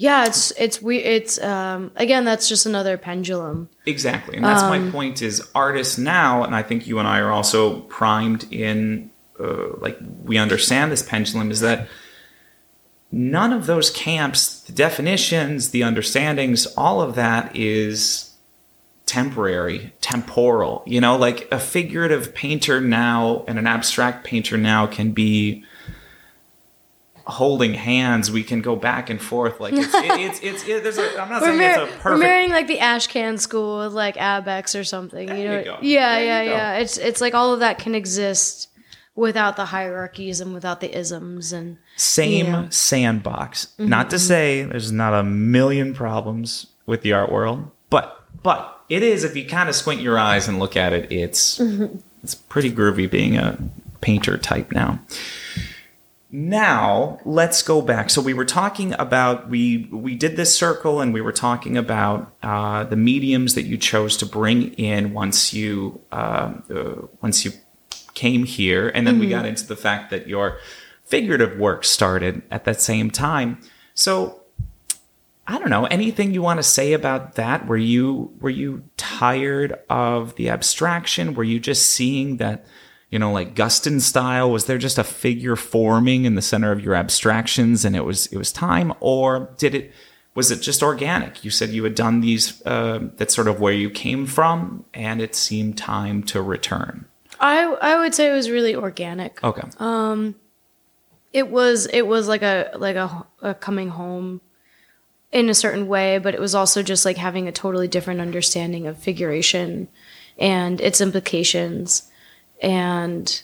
Yeah, it's it's we it's um again that's just another pendulum. exactly and that's my point is artists now and i think you and i are also primed in uh, like we understand this pendulum is that none of those camps the definitions the understandings all of that is temporary, temporal. You know, like a figurative painter now and an abstract painter now can be holding hands. We can go back and forth. Like it's it, it's it's it, there's a. I'm not We're, saying mar- it's a perfect. we're marrying like the Ashcan school with like Abex or something. you know, you go. yeah, There yeah, you yeah. It's it's like all of that can exist without the hierarchies and without the isms and same Yeah. sandbox. Mm-hmm, not to mm-hmm. say there's not a million problems with the art world, but but it is if you kind of squint your eyes and look at it, it's mm-hmm. it's pretty groovy being a painter type now. Now let's go back. So we were talking about we we did this circle, and we were talking about uh, the mediums that you chose to bring in once you uh, uh, once you came here, and then we got into the fact that your figurative work started at that same time. So I don't know anything you want to say about that. Were you were you tired of the abstraction? Were you just seeing that? You know, like Guston style, was there just a figure forming in the center of your abstractions, and it was it was time, or did it was it just organic? You said you had done these. Uh, that's sort of where you came from, and it seemed time to return. I I would say it was really organic. Okay, Um, It was it was like a like a, a coming home in a certain way, but it was also just like having a totally different understanding of figuration and its implications and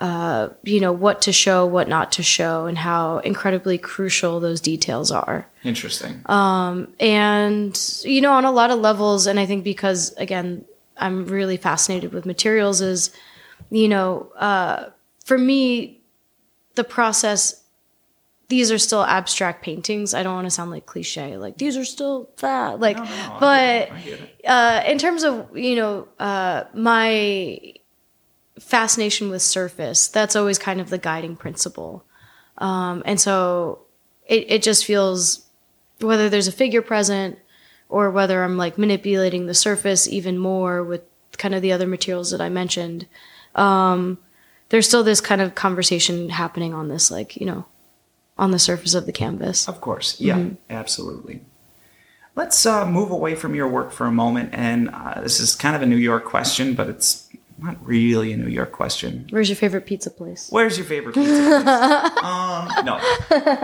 uh, you know what to show, what not to show, and how incredibly crucial those details are. interesting. and you know on a lot of levels and i think because again i'm really fascinated with materials is you know uh, for me the process these are still abstract paintings i don't want to sound like cliche like these are still that like No, no, but get it, I get it. uh, in terms of you know uh, my fascination with surface that's always kind of the guiding principle um, and so it, it just feels whether there's a figure present or whether i'm like manipulating the surface even more with kind of the other materials that i mentioned um, there's still this kind of conversation happening on this like you know on the surface of the canvas Of course. Yeah, Mm-hmm. absolutely. Let's uh, move away from your work for a moment. And uh, this is kind of a New York question, but it's not really a New York question. where's your favorite pizza place Where's your favorite pizza place? *laughs* um, no.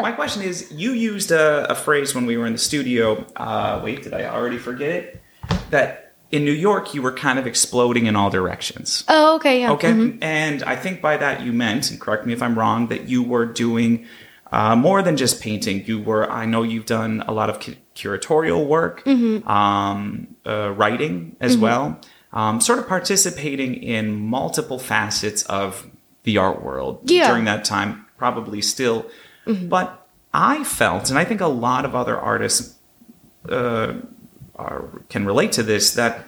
My question is you used a, a phrase when we were in the studio. Uh, wait, did I already forget it? That in New York, you were kind of exploding in all directions. oh okay yeah Okay. And I think by that you meant, and correct me if I'm wrong, that you were doing uh, more than just painting. You were, I know you've done a lot of cu- curatorial work, um, uh, writing as well, um, sort of participating in multiple facets of the art world Yeah. during that time, probably still. But I felt, and I think a lot of other artists uh, are, can relate to this, that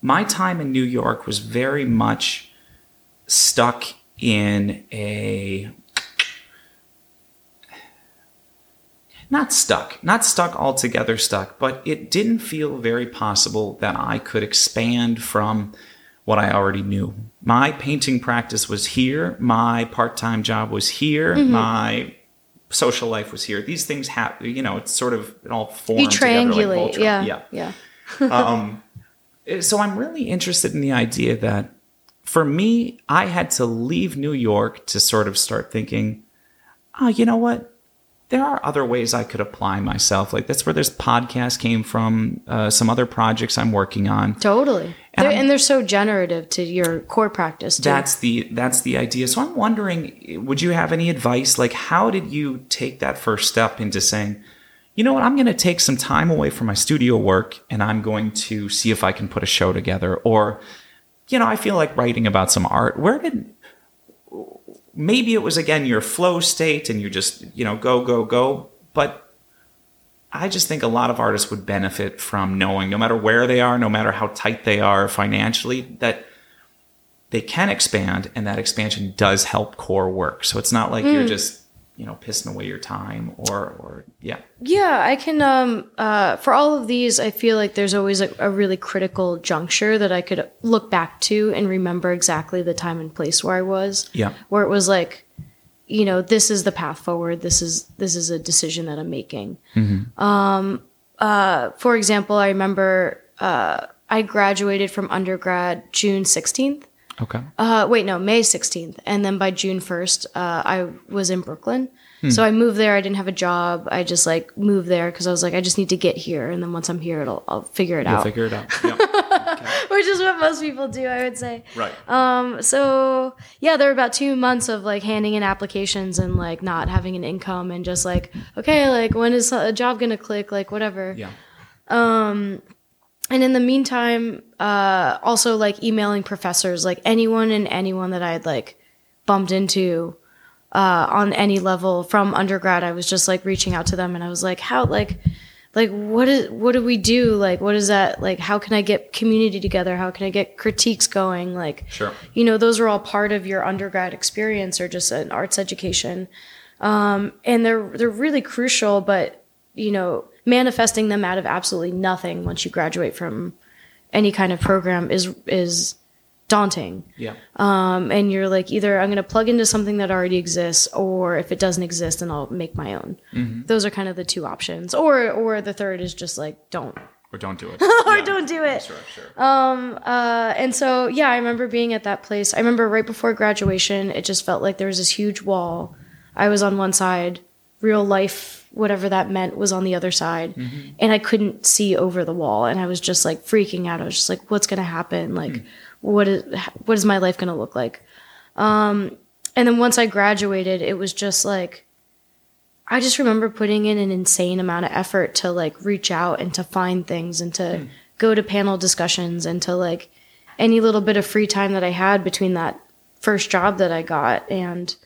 my time in New York was very much stuck in a not stuck, not stuck altogether stuck, but it didn't feel very possible that I could expand from what I already knew. My painting practice was here, my part-time job was here, mm-hmm. my social life was here. These things have, you know, it's sort of it all formed You together like triangulate. Yeah. yeah. Yeah. *laughs* Um, eh, so I'm really interested in the idea that for me, I had to leave New York to sort of start thinking, oh, you know what? There are other ways I could apply myself. Like that's where this podcast came from. Uh, some other projects I'm working on. Totally. And They're, and they're so generative to your core practice. Too. That's the that's the idea. So I'm wondering, would you have any advice? Like, how did you take that first step into saying, you know what, I'm going to take some time away from my studio work, and I'm going to see if I can put a show together, or, you know, I feel like writing about some art. Where did maybe it was again your flow state, and you just you know go go go, but. I just think a lot of artists would benefit from knowing, no matter where they are, no matter how tight they are financially, that they can expand and that expansion does help core work. So it's not like you're mm. just, you know, pissing away your time or, or yeah. Yeah, I can. Um, uh, for all of these, I feel like there's always a, a really critical juncture that I could look back to and remember exactly the time and place where I was. Yeah. Where it was like, you know, this is the path forward. This is this is a decision that I'm making. Um, uh, for example, I remember uh, I graduated from undergrad June 16th. Okay. Uh, wait, no, May 16th. And then by June 1st, uh, I was in Brooklyn. So I moved there. I didn't have a job. I just like moved there because I was like, I just need to get here. And then once I'm here, it'll, I'll figure it You'll out. figure it out. *laughs* Yeah. Which is what most people do, I would say. right. Um, so yeah, there were about two months of like handing in applications and like not having an income and just like, okay, like when is a job gonna click? Like whatever. yeah. And in the meantime uh also like emailing professors like anyone and anyone that i had like bumped into uh on any level from undergrad i was just like reaching out to them and i was like how like like what is what do we do? Like what is that? Like how can i get community together? How can i get critiques going? Like Sure. you know those are all part of your undergrad experience or just an arts education. Um, and they're they're really crucial but you know manifesting them out of absolutely nothing once you graduate from any kind of program is is daunting Yeah. um, and you're like either i'm going to plug into something that already exists or if it doesn't exist then i'll make my own those are kind of the two options or or the third is just like don't or don't do it. *laughs* or don't do it Sure, sure. Um. uh, and so yeah, I remember being at that place. I remember right before graduation, it just felt like there was this huge wall. I was on one side, real life, whatever that meant, was on the other side, mm-hmm. and I couldn't see over the wall. And I was just like freaking out. I was just like, "What's gonna happen? Like, mm-hmm. what is what is my life gonna look like?" Um, and then once I graduated, it was just like. I just remember putting in an insane amount of effort to like reach out and to find things and to hmm. go to panel discussions and to like any little bit of free time that I had between that first job that I got and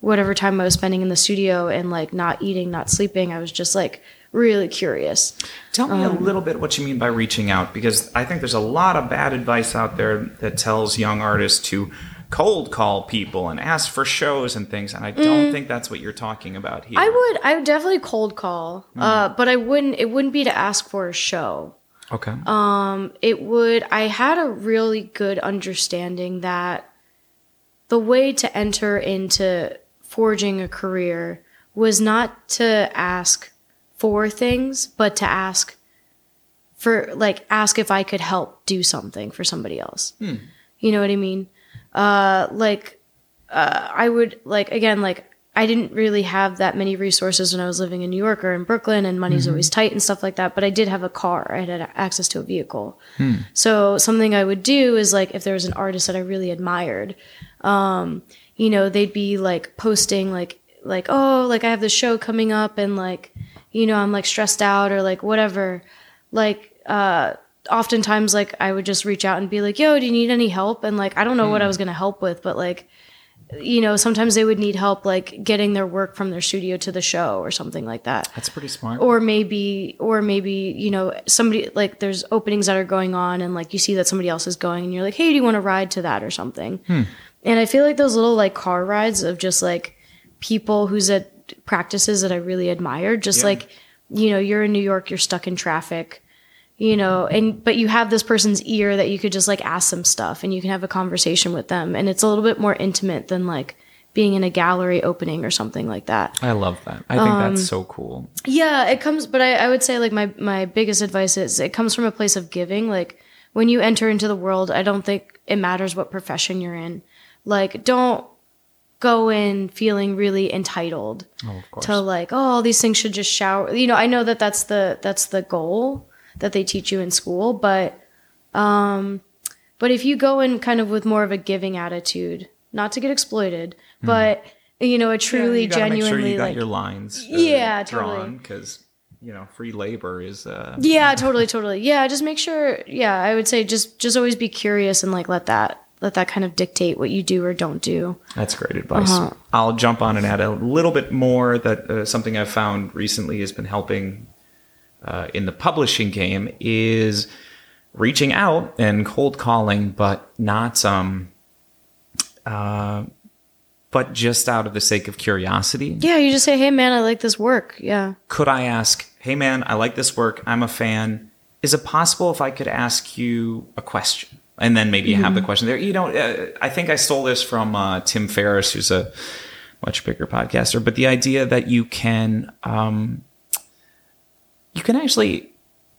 whatever time I was spending in the studio and like not eating, not sleeping. I was just like really curious. Tell me a little bit what you mean by reaching out, because I think there's a lot of bad advice out there that tells young artists to cold call people and ask for shows and things, and I don't think that's what you're talking about here. I would, I would definitely cold call, uh, but I wouldn't, it wouldn't be to ask for a show. okay. Um it would i had a really good understanding that the way to enter into forging a career was not to ask for things but to ask for like ask if i could help do something for somebody else you know what i mean uh like uh i would like again like I didn't really have that many resources when I was living in New York or in Brooklyn, and money's always tight and stuff like that. But I did have a car. I had access to a vehicle. So something I would do is like if there was an artist that I really admired, um, you know, they'd be like posting like like oh like I have this show coming up and like you know I'm like stressed out or like whatever. Like uh, oftentimes like I would just reach out and be like, "Yo, do you need any help?" And like I don't know what I was going to help with, but like you know, sometimes they would need help like getting their work from their studio to the show or something like that. That's pretty smart. Or maybe or maybe, you know, somebody like there's openings that are going on and like you see that somebody else is going and you're like, "Hey, do you want to ride to that or something?" And I feel like those little like car rides of just like people who's at practices that I really admire, just Yeah. like, you know, you're in New York, you're stuck in traffic, you know, and but you have this person's ear that you could just like ask them stuff and you can have a conversation with them. And it's a little bit more intimate than like being in a gallery opening or something like that. I love that. I think Um, that's so cool. Yeah, it comes, but I, I would say like my my biggest advice is it comes from a place of giving. Like when you enter into the world, I don't think it matters what profession you're in. Like don't go in feeling really entitled Oh, to like oh all these things should just shower. You know, I know that that's the that's the goal that they teach you in school, but um, but if you go in kind of with more of a giving attitude, not to get exploited, but you know, a truly make genuinely sure you got like your lines. Yeah, drawn totally. because you know free labor is. Uh, Yeah, totally, totally. Yeah, just make sure. Yeah, I would say just just always be curious and like let that let that kind of dictate what you do or don't do. That's great advice. Uh-huh. I'll jump on and add a little bit more that uh, something I've found recently has been helping uh, in the publishing game is reaching out and cold calling, but not um, uh, but just out of the sake of curiosity. Yeah, you just say, "Hey, man, I like this work." Yeah, Could I ask, hey man, I like this work. I'm a fan. Is it possible if I could ask you a question? And then maybe you have the question there. You know, uh, I think I stole this from uh, Tim Ferriss, who's a much bigger podcaster. But the idea that you can, um, you can actually,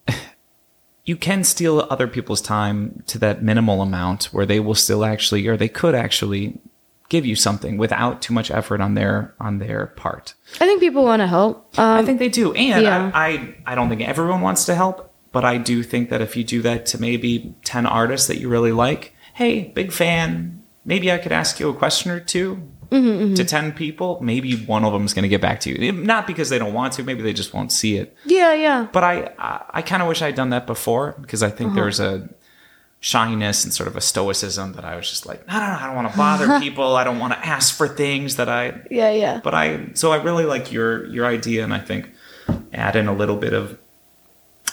*laughs* you can steal other people's time to that minimal amount where they will still actually, or they could actually, give you something without too much effort on their on their part. I think people want to help. Um, I think they do, and yeah. I, I I don't think everyone wants to help, but I do think that if you do that to maybe ten artists that you really like, hey, big fan, maybe I could ask you a question or 2 Mm-hmm, to ten people, maybe one of them is going to get back to you. Not because they don't want to, maybe they just won't see it. yeah, yeah, But I I, I kind of wish I'd done that before because I think Uh-huh. there's a shyness and sort of a stoicism that I was just like, no, no, no, I don't want to bother *laughs* people. I don't want to ask for things that I yeah, yeah. but I so I really like your your idea, and I think add in a little bit of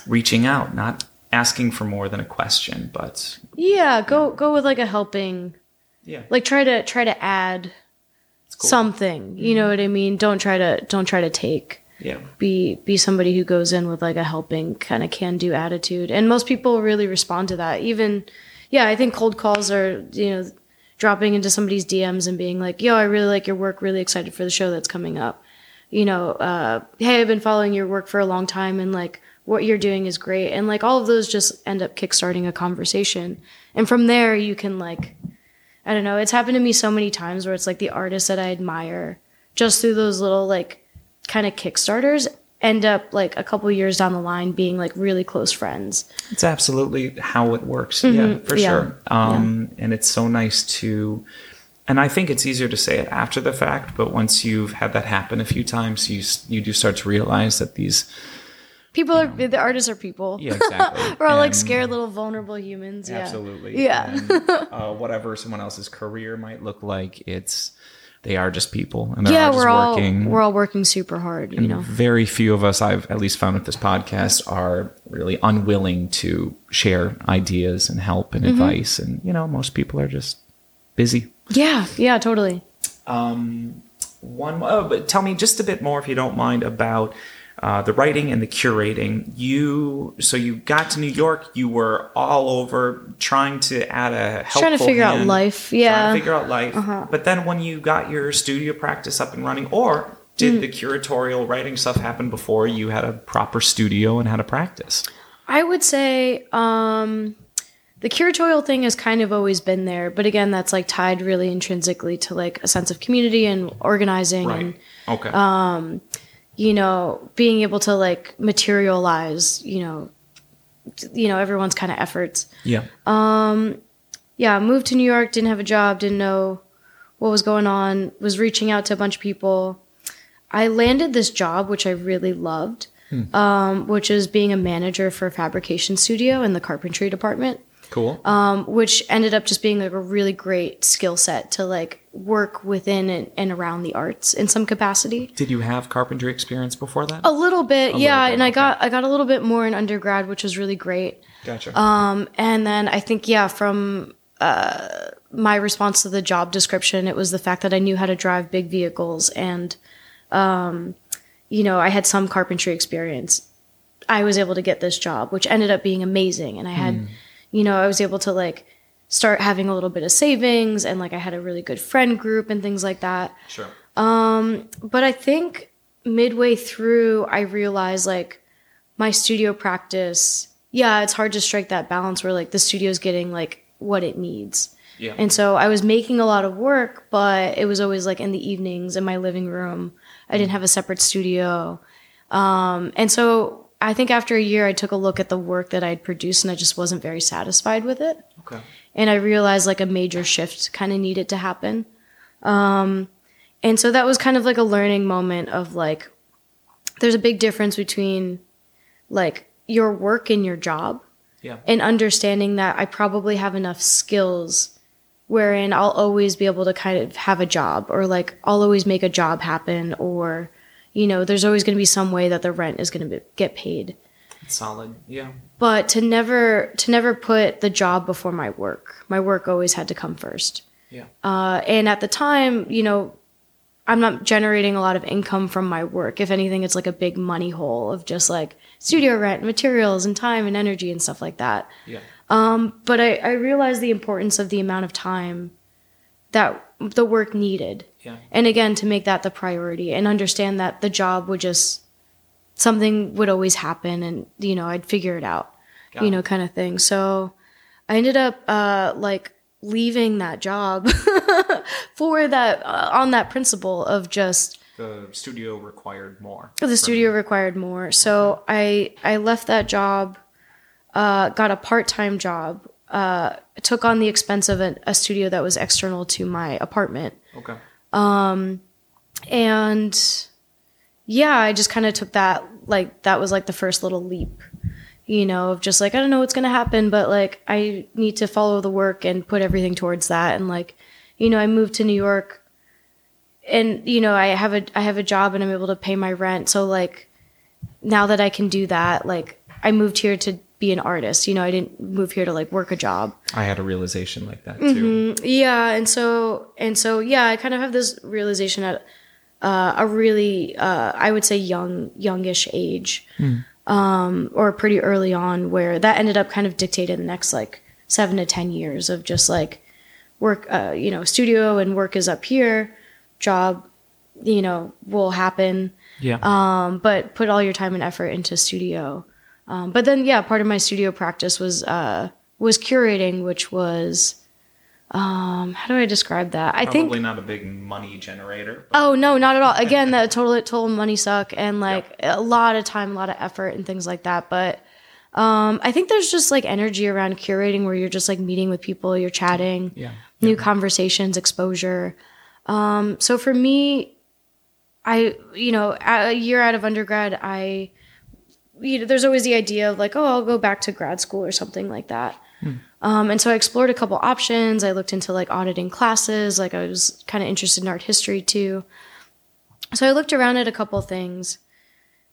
reaching out, not asking for more than a question, but Yeah, go go with like a helping. yeah, Like try to try to add cool. something. You know what I mean? Don't try to don't try to take. yeah, be be somebody who goes in with like a helping kind of can do attitude and most people really respond to that even yeah i think cold calls are you know dropping into somebody's dms and being like yo i really like your work really excited for the show that's coming up you know uh, hey i've been following your work for a long time and like what you're doing is great and like all of those just end up kickstarting a conversation and from there you can like i don't know it's happened to me so many times where it's like the artists that i admire just through those little like kind of kickstarters end up like a couple years down the line being like really close friends it's absolutely how it works. Yeah, for Mm-hmm. Yeah. sure. Um, And it's so nice to, and I think it's easier to say it after the fact, but once you've had that happen a few times, you you do start to realize that these, people are the artists are people yeah, exactly. *laughs* we're all like scared little vulnerable humans yeah Absolutely. Yeah. And, *laughs* uh, whatever someone else's career might look like, it's they are just people and they're yeah all we're all working. we're all working super hard you know Very few of us, I've at least found with this podcast, are really unwilling to share ideas and help Mm-hmm. and advice. And, you know, most people are just busy. yeah yeah totally Um, one, oh, but tell me just a bit more, if you don't mind, about uh, the writing and the curating. You, so you got to New York. You were all over trying to add a helpful trying to figure out life yeah Uh-huh. to figure out life. But then when you got your studio practice up and running, or did Mm. the curatorial writing stuff happen before you had a proper studio and had a practice? I would say um, the curatorial thing has kind of always been there, but again, that's like tied really intrinsically to like a sense of community and organizing and Okay. Um, you know being able to like materialize you know you know everyone's kind of efforts. yeah. Um, Yeah, moved to New York, didn't have a job, didn't know what was going on, was reaching out to a bunch of people. I landed this job which I really loved. um, which is being a manager for a fabrication studio in the carpentry department Cool. um, which ended up just being like a really great skill set to like work within and, and around the arts in some capacity. Did you have carpentry experience before that? A little bit, yeah, bit, and I got I got a little bit more in undergrad, which was really great. Gotcha. Um, and then I think yeah, from uh, my response to the job description, it was the fact that I knew how to drive big vehicles and, um, you know, I had some carpentry experience. I was able to get this job, which ended up being amazing, and I had, you know, I was able to like start having a little bit of savings, and like I had a really good friend group and things like that sure. but I think midway through, I realized like my studio practice, yeah, it's hard to strike that balance where like the studio's getting like what it needs. Yeah. And so I was making a lot of work, but it was always like in the evenings in my living room. I didn't have a separate studio. Um, and so I think after a year, I took a look at the work that I'd produced and I just wasn't very satisfied with it okay. And I realized like a major shift kind of needed to happen. Um, and so that was kind of like a learning moment of like, there's a big difference between like your work and your job, Yeah. and understanding that I probably have enough skills wherein I'll always be able to kind of have a job or like I'll always make a job happen or you know there's always going to be some way that the rent is going to get paid Solid. Yeah. but to never to never put the job before my work my work always had to come first Yeah. uh, and at the time you know i'm not generating a lot of income from my work if anything it's like a big money hole of just like studio rent materials and time and energy and stuff like that Yeah. but I, I realized the importance of the amount of time that the work needed Yeah. and again to make that the priority and understand that the job would just something would always happen and you know i'd figure it out Got you it. know kind of thing so i ended up uh like leaving that job *laughs* for that uh, on that principle of just The studio required more. the studio required more so i i left that job uh got a part-time job uh took on the expense of a, a studio that was external to my apartment Okay. um and yeah i just kind of took that like that was like the first little leap you know of just like i don't know what's going to happen but like i need to follow the work and put everything towards that. And like you know i moved to new york and you know i have a i have a job and i'm able to pay my rent. So like now that i can do that like i moved here to be an artist. You know i didn't move here to like work a job. I had a realization like that too. Mm-hmm. yeah and so and so yeah i kind of have this realization at uh, a really uh, i would say young youngish age um, or pretty early on where that ended up kind of dictated the next like seven to ten years of just like work uh, you know studio and work is up here job you know will happen Yeah. um, but put all your time and effort into studio. Um, but then, yeah, part of my studio practice was uh, was curating, which was um, how do I describe that? I think Probably not a big money generator. Oh no, not at all. *laughs* Again, that total total money suck and like a lot of time, a lot of effort and things like that. But um, I think there's just like energy around curating where you're just like meeting with people, you're chatting, Yeah. new conversations, exposure. Um, so for me, I you know a year out of undergrad, I you know there's always the idea of like oh I'll go back to grad school or something like that. Um, and so I explored a couple options. I looked into like auditing classes. Like I was kind of interested in art history too. So I looked around at a couple things.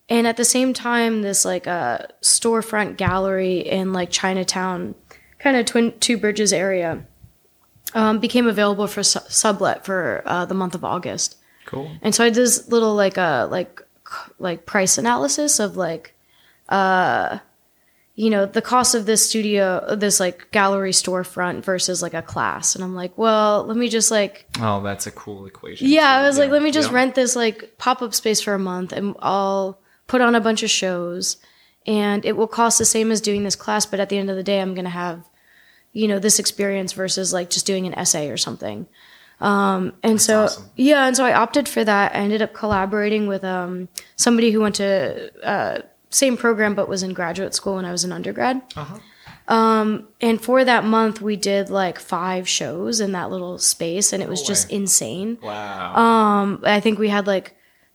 And at the same time, this like a storefront gallery in like Chinatown, kind of Twin Two Bridges area, um, became available for su- sublet for uh, the month of August. Cool. And so I did this little like uh like like price analysis of like uh you know the cost of this studio this like gallery storefront versus like a class and I'm like well let me just like Oh, that's a cool equation. yeah I was like let me just Yeah. rent this like pop-up space for a month and I'll put on a bunch of shows and it will cost the same as doing this class but at the end of the day I'm going to have you know this experience versus like just doing an essay or something um and so awesome. yeah and so i opted for that i ended up collaborating with um somebody who went to uh same program but was in graduate school when i was an undergrad Uh-huh. um and for that month we did like five shows in that little space and it was No just insane Wow. um i think we had like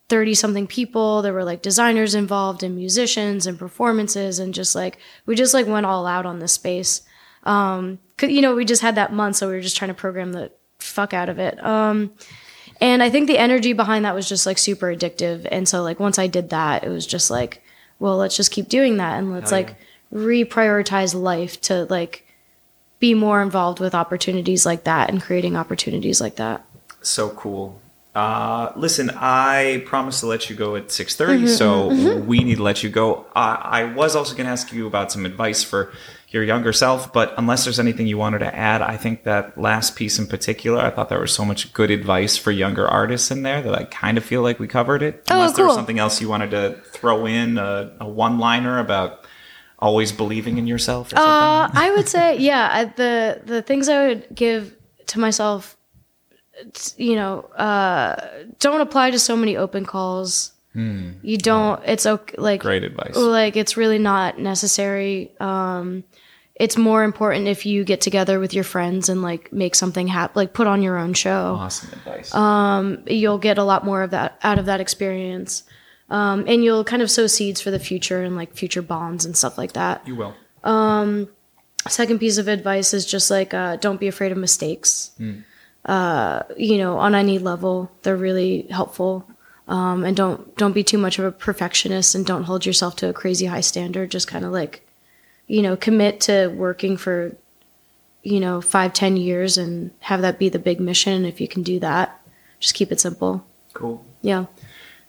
30 something people. There were like designers involved and musicians and performances and just like we just like went all out on this space. Um, 'cause, you know, we just had that month, so we were just trying to program the fuck out of it. Um, and I think the energy behind that was just like super addictive. And so like once I did that, it was just like, well, let's just keep doing that and let's Hell like reprioritize life to like be more involved with opportunities like that and creating opportunities like that. So cool. Uh, listen, I promised to let you go at 6.30, mm-hmm, so mm-hmm, mm-hmm. we need to let you go. I I was also going to ask you about some advice for your younger self, but unless there's anything you wanted to add, I think that last piece in particular, I thought there was so much good advice for younger artists in there that I kind of feel like we covered it. Oh, Unless there was something else you wanted to throw in, a, a one-liner about always believing in yourself or something. Uh, I would say, yeah, I, the the things I would give to myself, you know, uh, don't apply to so many open calls. You don't. It's okay. Like Great advice. Like it's really not necessary. Um, it's more important if you get together with your friends and like make something happen. Like put on your own show. Awesome advice. You'll get a lot more of that out of that experience. Um, and you'll kind of sow seeds for the future and like future bonds and stuff like that. You will. second piece of advice is just like uh, don't be afraid of mistakes. Uh, you know on any level they're really helpful. Um, and don't don't be too much of a perfectionist and don't hold yourself to a crazy high standard. Just kind of like you know commit to working for you know five ten years and have that be the big mission. If you can do that just keep it simple. Cool. yeah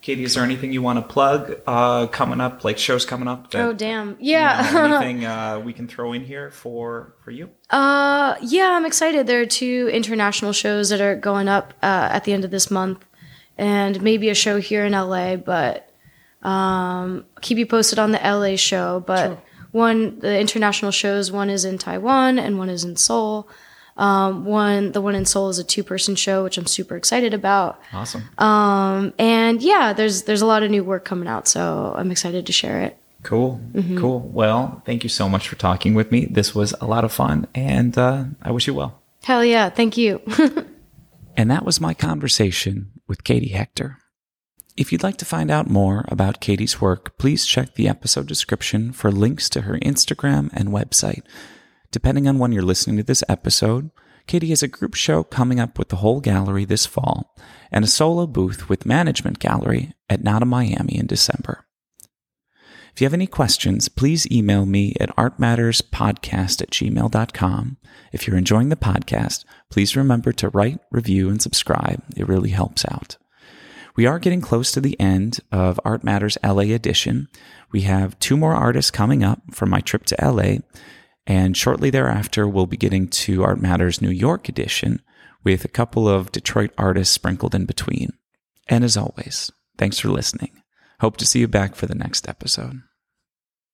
Katie, is there anything you want to plug uh, coming up, like shows coming up? that- oh damn you yeah know, *laughs* anything uh, we can throw in here for for you? Uh, yeah, I'm excited. There are two international shows that are going up uh, at the end of this month, and maybe a show here in LA. But um, keep you posted on the LA show. But one, the international shows, one is in Taiwan and one is in Seoul. Um, one, the one in Seoul is a two-person show, which I'm super excited about. Awesome. Um, and yeah, there's there's a lot of new work coming out, so I'm excited to share it. Cool. Mm-hmm. Cool. Well, thank you so much for talking with me. This was a lot of fun, and uh, I wish you well. Hell yeah, thank you. *laughs* And that was my conversation with Katie Hector. If you'd like to find out more about Katie's work, please check the episode description for links to her Instagram and website. Depending on when you're listening to this episode, Katie has a group show coming up with the whole gallery this fall and a solo booth with Management Gallery at Nada Miami in December. If you have any questions, please email me at artmatterspodcast at gmail.com. If you're enjoying the podcast, please remember to write, review, and subscribe. It really helps out. We are getting close to the end of Art Matters LA edition. We have two more artists coming up from my trip to LA, and shortly thereafter, we'll be getting to Art Matters New York edition with a couple of Detroit artists sprinkled in between. And as always, thanks for listening. Hope to see you back for the next episode.